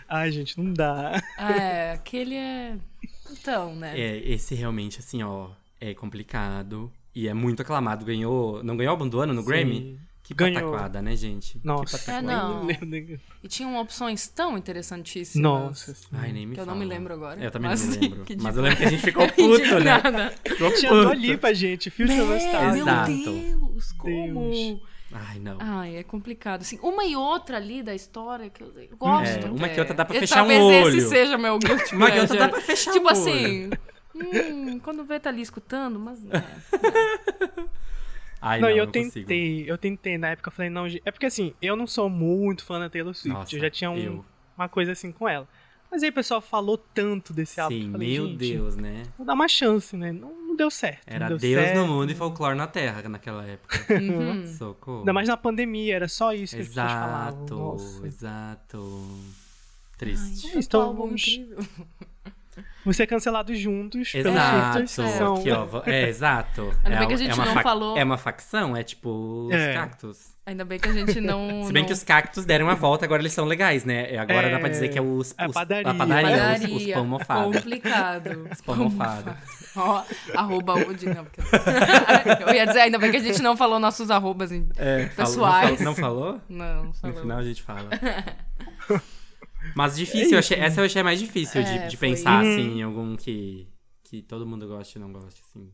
Ai, gente, não dá. É, aquele é. Então, né? É, esse realmente, assim, ó, é complicado. E é muito aclamado. Ganhou. Não ganhou álbum do ano no Grammy? Que Ganhou. pataquada, né, gente? Que Nossa. pataquada. É, não. Nem lembro. E tinham opções tão interessantíssimas. Nossa. sim. Ai, nem me Que eu não me lembro agora. Eu também Mas, não me lembro. que Mas tipo- eu lembro que a gente ficou puto, né? Ficou Tinha puto. Dua Lipa, gente. Future Meu Nostalgia. Exato. Deus, como? Deus. Ai, não. Ai, é complicado. Assim, uma e outra ali da história que eu gosto. É, uma que outra dá pra fechar um Talvez olho. esse seja meu guilty Uma que outra dá pra fechar Tipo o assim, hum, quando vê tá ali escutando, mas... É. Ai, Não, não, e eu não consigo. tentei, eu tentei na época, eu falei, não, gente- é porque assim, eu não sou muito fã da Taylor Swift, Nossa, eu já tinha um- eu. uma coisa assim com ela. Mas aí o pessoal falou tanto desse álbum, Sim, falei, meu Deus, né? vou dar uma chance, né? Não, não deu certo. Era não deu Deus certo. no mundo e folclore na terra naquela época. Uhum. Socorro. Ainda mais na pandemia, era só isso que as pessoas falavam. Exato, Nossa. exato. Triste. Ai, Então Vão ser cancelados juntos Exato. que são... Aqui, ó, é, exato. Ainda é, bem que a gente uma não fac- falou. É uma facção, é tipo os É. cactos. Ainda bem que a gente não... Se bem não... que os cactos deram a volta, agora eles são legais, né? Agora dá pra dizer que é os, a os- padaria. a padaria, os, os Padaria, pão mofado. complicado. Os pão mofado. Ó, arroba Woody, não, porque... Eu ia dizer, ainda bem que a gente não falou nossos arrobas. É, Pessoais. Não, fal- não falou? Não, não No falou. final a gente fala. Mas difícil, eu achei- essa eu achei mais difícil de, É, de foi. pensar, Uhum. assim, em algum que, que todo mundo goste e não goste, assim.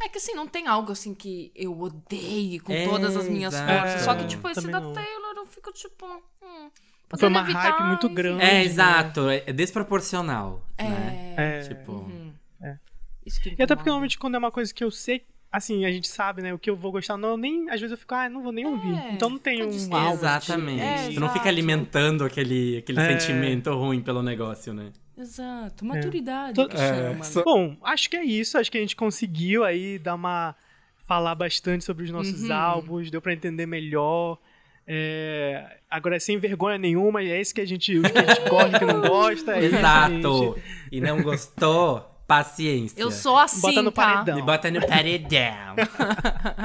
É que assim, não tem algo assim que eu odeie com É, todas as minhas exato. forças. Só que, tipo, esse Também da não. Taylor eu fico, tipo. Hum, Foi uma evitar, hype muito grande. É, né? exato, é é desproporcional, né? É. É. Tipo, uhum. É. Isso que E até porque normalmente quando é uma coisa que eu sei, assim, a gente sabe, né, o que eu vou gostar, não, eu nem, às vezes eu fico, ah, não vou nem ouvir. É, Então não tem um álbum. exatamente. É, tu não fica alimentando aquele, aquele É. sentimento ruim pelo negócio, né? Exato, maturidade To- que É, chama. só- né? Bom, acho que é isso. Acho que a gente conseguiu aí dar uma. falar bastante sobre os nossos Uhum. álbuns, deu pra entender melhor. É, agora, sem vergonha nenhuma, e é isso que a gente, que a gente gosta e que não gosta. É isso, Exato. gente. E não gostou? Paciência. Eu sou assim, Bota no tá? paredão. Me bota no paredão.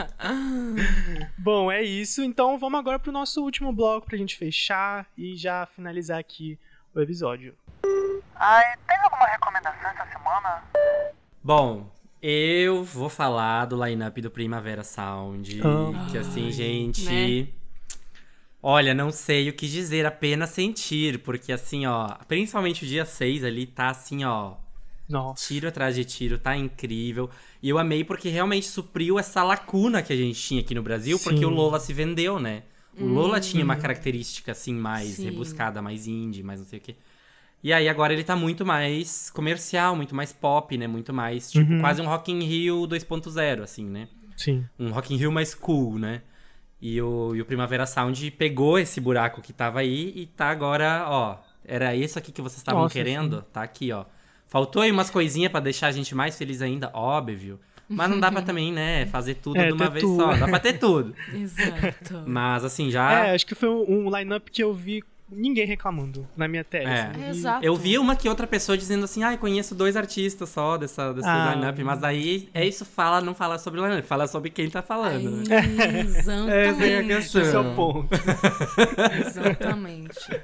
Bom, é isso. Então vamos agora pro nosso último bloco pra gente fechar e já finalizar aqui o episódio. Ai, tem alguma recomendação essa semana? Bom, eu vou falar do line-up do Primavera Sound. Ah. que assim, Ai, gente. né? Olha, não sei o que dizer, apenas sentir. Porque assim, ó, principalmente o dia 6 ali tá assim, ó. Nossa. Tiro atrás de tiro, tá incrível. E eu amei porque realmente supriu essa lacuna que a gente tinha aqui no Brasil, porque Sim. o Lola se vendeu, né? O Lola tinha uma característica, assim, mais Sim. rebuscada, mais indie, mais não sei o quê. E aí agora ele tá muito mais comercial, muito mais pop, né? Muito mais, tipo, Uhum. quase um Rock in Rio 2.0, assim, né? Sim. Um Rock in Rio mais cool, né? E o, e o Primavera Sound pegou esse buraco que tava aí e tá agora, ó. Era isso aqui que vocês estavam querendo? Tá aqui, ó. Faltou aí umas coisinhas pra deixar a gente mais feliz ainda, óbvio. Mas não dá pra também, né, fazer tudo É, de uma vez tudo. só. Dá pra ter tudo. Exato. Mas assim, já. É, acho que foi um, um line-up que eu vi ninguém reclamando na minha tela. É. E- Exato. Eu vi uma que outra pessoa dizendo assim, ai, conheço dois artistas só dessa, desse Ah. line-up, mas aí é isso, fala, não fala sobre o line-up, fala sobre quem tá falando, né? Exatamente. Essa é a questão. Esse é o ponto. Exatamente.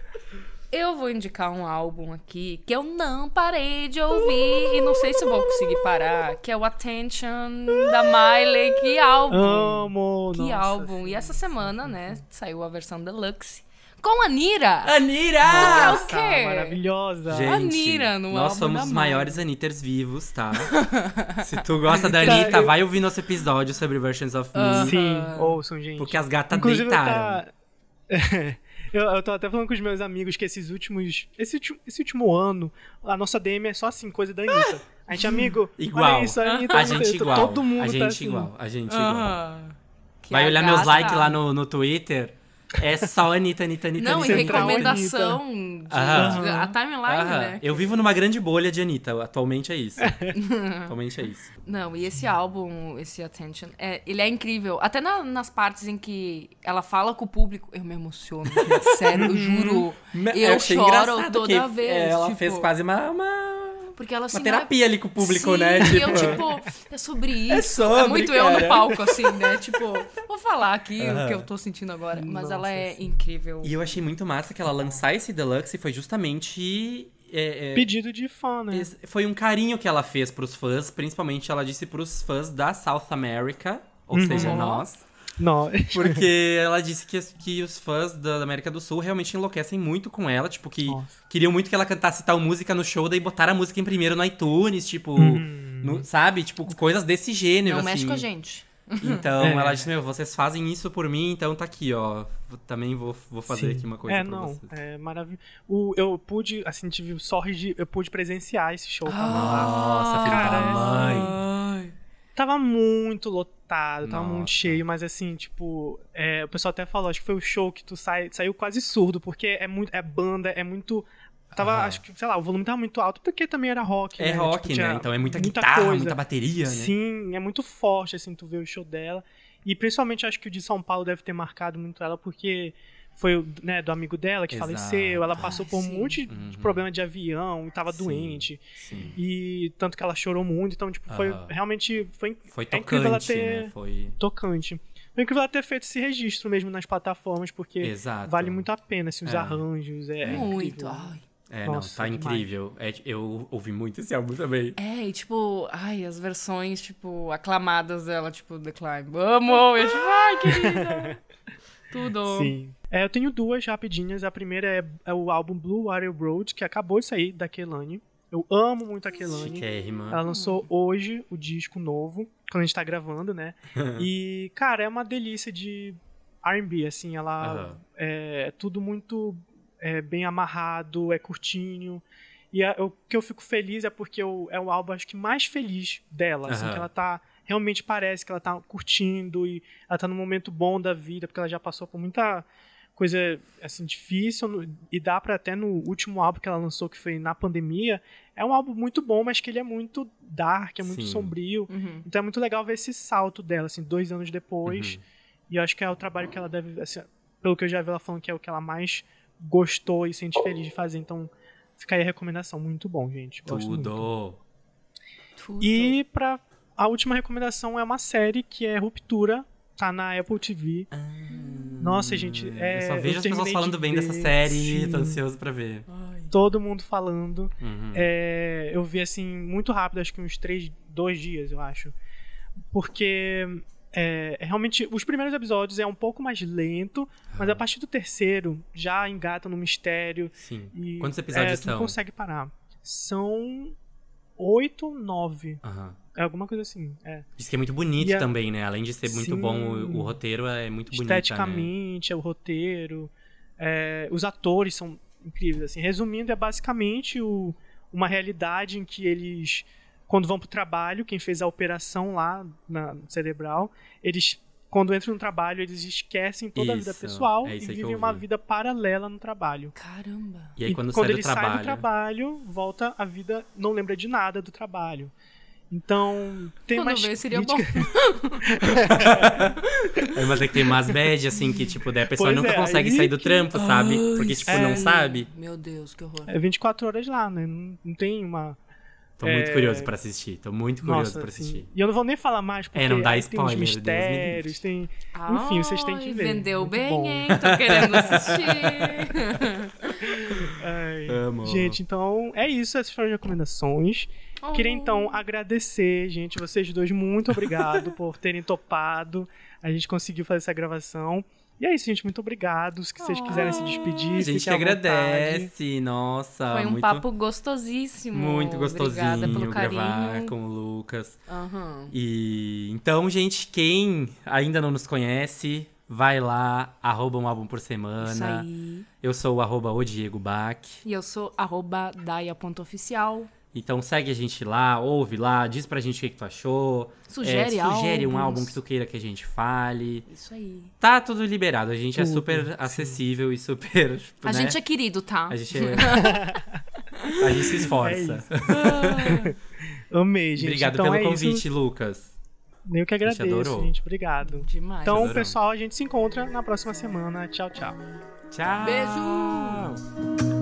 Eu vou indicar um álbum aqui que eu não parei de ouvir e não sei se eu vou conseguir parar, que é o Attention da Miley. Que álbum! Amo! que nossa, álbum! sim. E essa semana, né, saiu a versão deluxe com a Nira. Anira! é o Nossa, quê? Maravilhosa. Gente, Anira no nós somos os maiores Anitters vivos, tá? Se tu gosta da Anitta, eu- vai ouvir nosso episódio sobre Versions of Me, Sim, ouçam, gente. porque as gatas Inclusive, deitaram. tá... eu, eu tô até falando com os meus amigos que esses últimos. Esse, esse último ano, a nossa DM é só assim, coisa da Anitta. A gente, amigo, Igual. olha isso, a Anitta, A gente igual, Todo mundo a tá gente assim. igual, a gente igual. Aham. Que Vai olhar meus likes lá no, no Twitter, é só Anitta, Anitta, Anitta, Não, e Anitta. Central recomendação de, Aham. de- a timeline, Aham. né? Eu vivo numa grande bolha de Anitta, atualmente é isso. atualmente é isso. Não, e esse álbum, esse Attention, é, ele é incrível. Até na- nas partes em que ela fala com o público, eu me emociono. gente, Sério, eu juro. Eu achei choro engraçado toda que vez. Ela tipo, fez quase uma, uma, Porque ela assim, uma terapia ali com o público, Sim, né? E eu, tipo, é sobre isso. É sobre, muito eu no cara. palco, assim, né? Tipo, vou falar aqui o que eu tô sentindo agora. Mas Nossa, ela é incrível. E eu achei muito massa que ela lançar esse deluxe foi justamente. é, é, Pedido de fã, né? foi um carinho que ela fez pros fãs, principalmente ela disse pros fãs da South America, ou Uhum. seja, nós. Não. Porque ela disse que, que os fãs da América do Sul realmente enlouquecem muito com ela, tipo, que Nossa. queriam muito que ela cantasse tal música no show, daí botaram a música em primeiro no iTunes, tipo, Hum. no- sabe? Tipo, coisas desse gênero, Não assim. mexe com a gente. Então, É. ela disse, meu, vocês fazem isso por mim, então tá aqui, ó. Também vou, vou fazer Sim. aqui uma coisa É, pra não, vocês. é maravilhoso. Eu pude, assim, tive sorte de. Eu pude presenciar esse show. Ah. Nossa, filho da mãe. Tava muito lotado, tava Nossa. muito cheio, mas assim, tipo, é, o pessoal até falou, acho que foi o show que tu sai, saiu quase surdo, porque é muito, é banda, é muito. Tava, Ah. acho que, sei lá, o volume tava muito alto, porque também era rock. É né? rock, Tipo, né? Então é muita, muita guitarra, coisa. muita bateria, né? Sim, é muito forte, assim, tu vê o show dela. E principalmente acho que o de São Paulo deve ter marcado muito ela, porque foi o, né, do amigo dela que Exato. faleceu, ela passou Ai, por um sim. monte Uhum. de problema de avião, e tava Sim. doente. Sim. E tanto que ela chorou muito, então, tipo, foi Aham. realmente. Foi Foi É incrível ela tocante, ter- né? Foi. tocante. Foi incrível ela ter feito esse registro mesmo nas plataformas, porque Exato. vale muito a pena, assim, os É. arranjos. É, é Muito. Ai. É, Nossa, não, tá incrível. É, eu ouvi muito esse álbum também. É, e tipo, ai, as versões, tipo, aclamadas dela, tipo, The Climb. Amo! Eu, tipo, ai, querida! Tudo. Sim. É, eu tenho duas rapidinhas. A primeira é, é o álbum Blue Water Road, que acabou de sair da Kelani. Eu amo muito a Kelani. Ela lançou hoje o disco novo, quando a gente tá gravando, né? e, cara, é uma delícia de R&B, assim, ela Aham. é, é tudo muito é, bem amarrado, é curtinho. E a- o que eu fico feliz é porque eu, é o álbum, acho que, mais feliz dela, assim, que ela tá, realmente parece que ela tá curtindo e ela tá num momento bom da vida, porque ela já passou por muita coisa, assim, difícil, no- e dá pra até no último álbum que ela lançou, que foi na pandemia, é um álbum muito bom, mas que ele é muito dark, é muito Sim. sombrio, Uhum. então é muito legal ver esse salto dela, assim, dois anos depois, Uhum. e eu acho que é o trabalho que ela deve, assim, pelo que eu já vi ela falando que é o que ela mais gostou e sente feliz de fazer, então fica aí a recomendação, muito bom, gente. Gosto muito. Tudo. Tudo. E pra a última recomendação é uma série que é Ruptura, tá na Apple TV. Nossa, gente, é, eu só eu vejo as pessoas falando de bem dessa ver, série, sim. tô ansioso pra ver. Ai. Todo mundo falando. Uhum. É, eu vi assim muito rápido, acho que uns três, dois dias, eu acho. Porque é, é realmente os primeiros episódios é um pouco mais lento, mas a partir do terceiro já engata no mistério Sim. e Quantos episódios é, tu não são? consegue parar. São oito, nove, Aham. é alguma coisa assim. É. Diz que é muito bonito E a- também, né? Além de ser muito Sim. bom, o, o roteiro é muito bonito. Né? Esteticamente, é o roteiro, é, os atores são incríveis. Assim, resumindo, é basicamente o- uma realidade em que eles, quando vão pro trabalho, quem fez a operação lá na no cerebral, eles, quando entram no trabalho, eles esquecem toda a vida Isso, pessoal é e isso vivem uma vida paralela no trabalho. Caramba. E aí quando, sai do ele sai trabalho. do trabalho, volta a vida, não lembra de nada do trabalho. Então, tem Quando mais vê, seria crítica. É, mas é que tem umas bad, assim, que, tipo, daí a pessoa Pois nunca é, consegue sair do que- trampo, sabe? Porque, tipo, É. não sabe. Meu Deus, que horror. É 24 horas lá, né? Não, não tem uma. Tô muito É. curioso pra assistir. Tô muito curioso Nossa, pra assim, assistir. E eu não vou nem falar mais, porque É, não dá spoiler, tem mistérios, tem. Enfim, vocês têm que ver. Vendeu Muito bem, bom. hein? Tô querendo assistir. Ai. Amo. Gente, então é isso. Essas foram as recomendações. Queria então agradecer, gente, vocês dois. Muito obrigado por terem topado. A gente conseguiu fazer essa gravação. E é isso, gente. Muito obrigado. Se vocês quiserem se despedir, A gente à vontade. agradece. Nossa, Foi um muito, papo gostosíssimo. muito gostosinho Obrigada pelo gravar carinho. com o Lucas. Aham. E então, gente, quem ainda não nos conhece, vai lá, arroba um álbum por Isso semana. aí. Eu sou o arroba o Diego Bach. E eu sou arroba daia.oficial. Então segue a gente lá, ouve lá, diz pra gente o que, que tu achou. Sugere é, sugere um álbum que tu queira que a gente fale. Isso aí. Tá tudo liberado, a gente é Tudo, super sim. acessível e super. A né? gente é querido, tá? A gente é. a gente se esforça. Amei, gente. Obrigado então pelo é convite, Isso. Lucas. Eu que gente agradeço, adorou. gente. Obrigado. Demais. Então, Adoramos. pessoal, a gente se encontra na próxima semana. Tchau, tchau. Tchau. Beijo!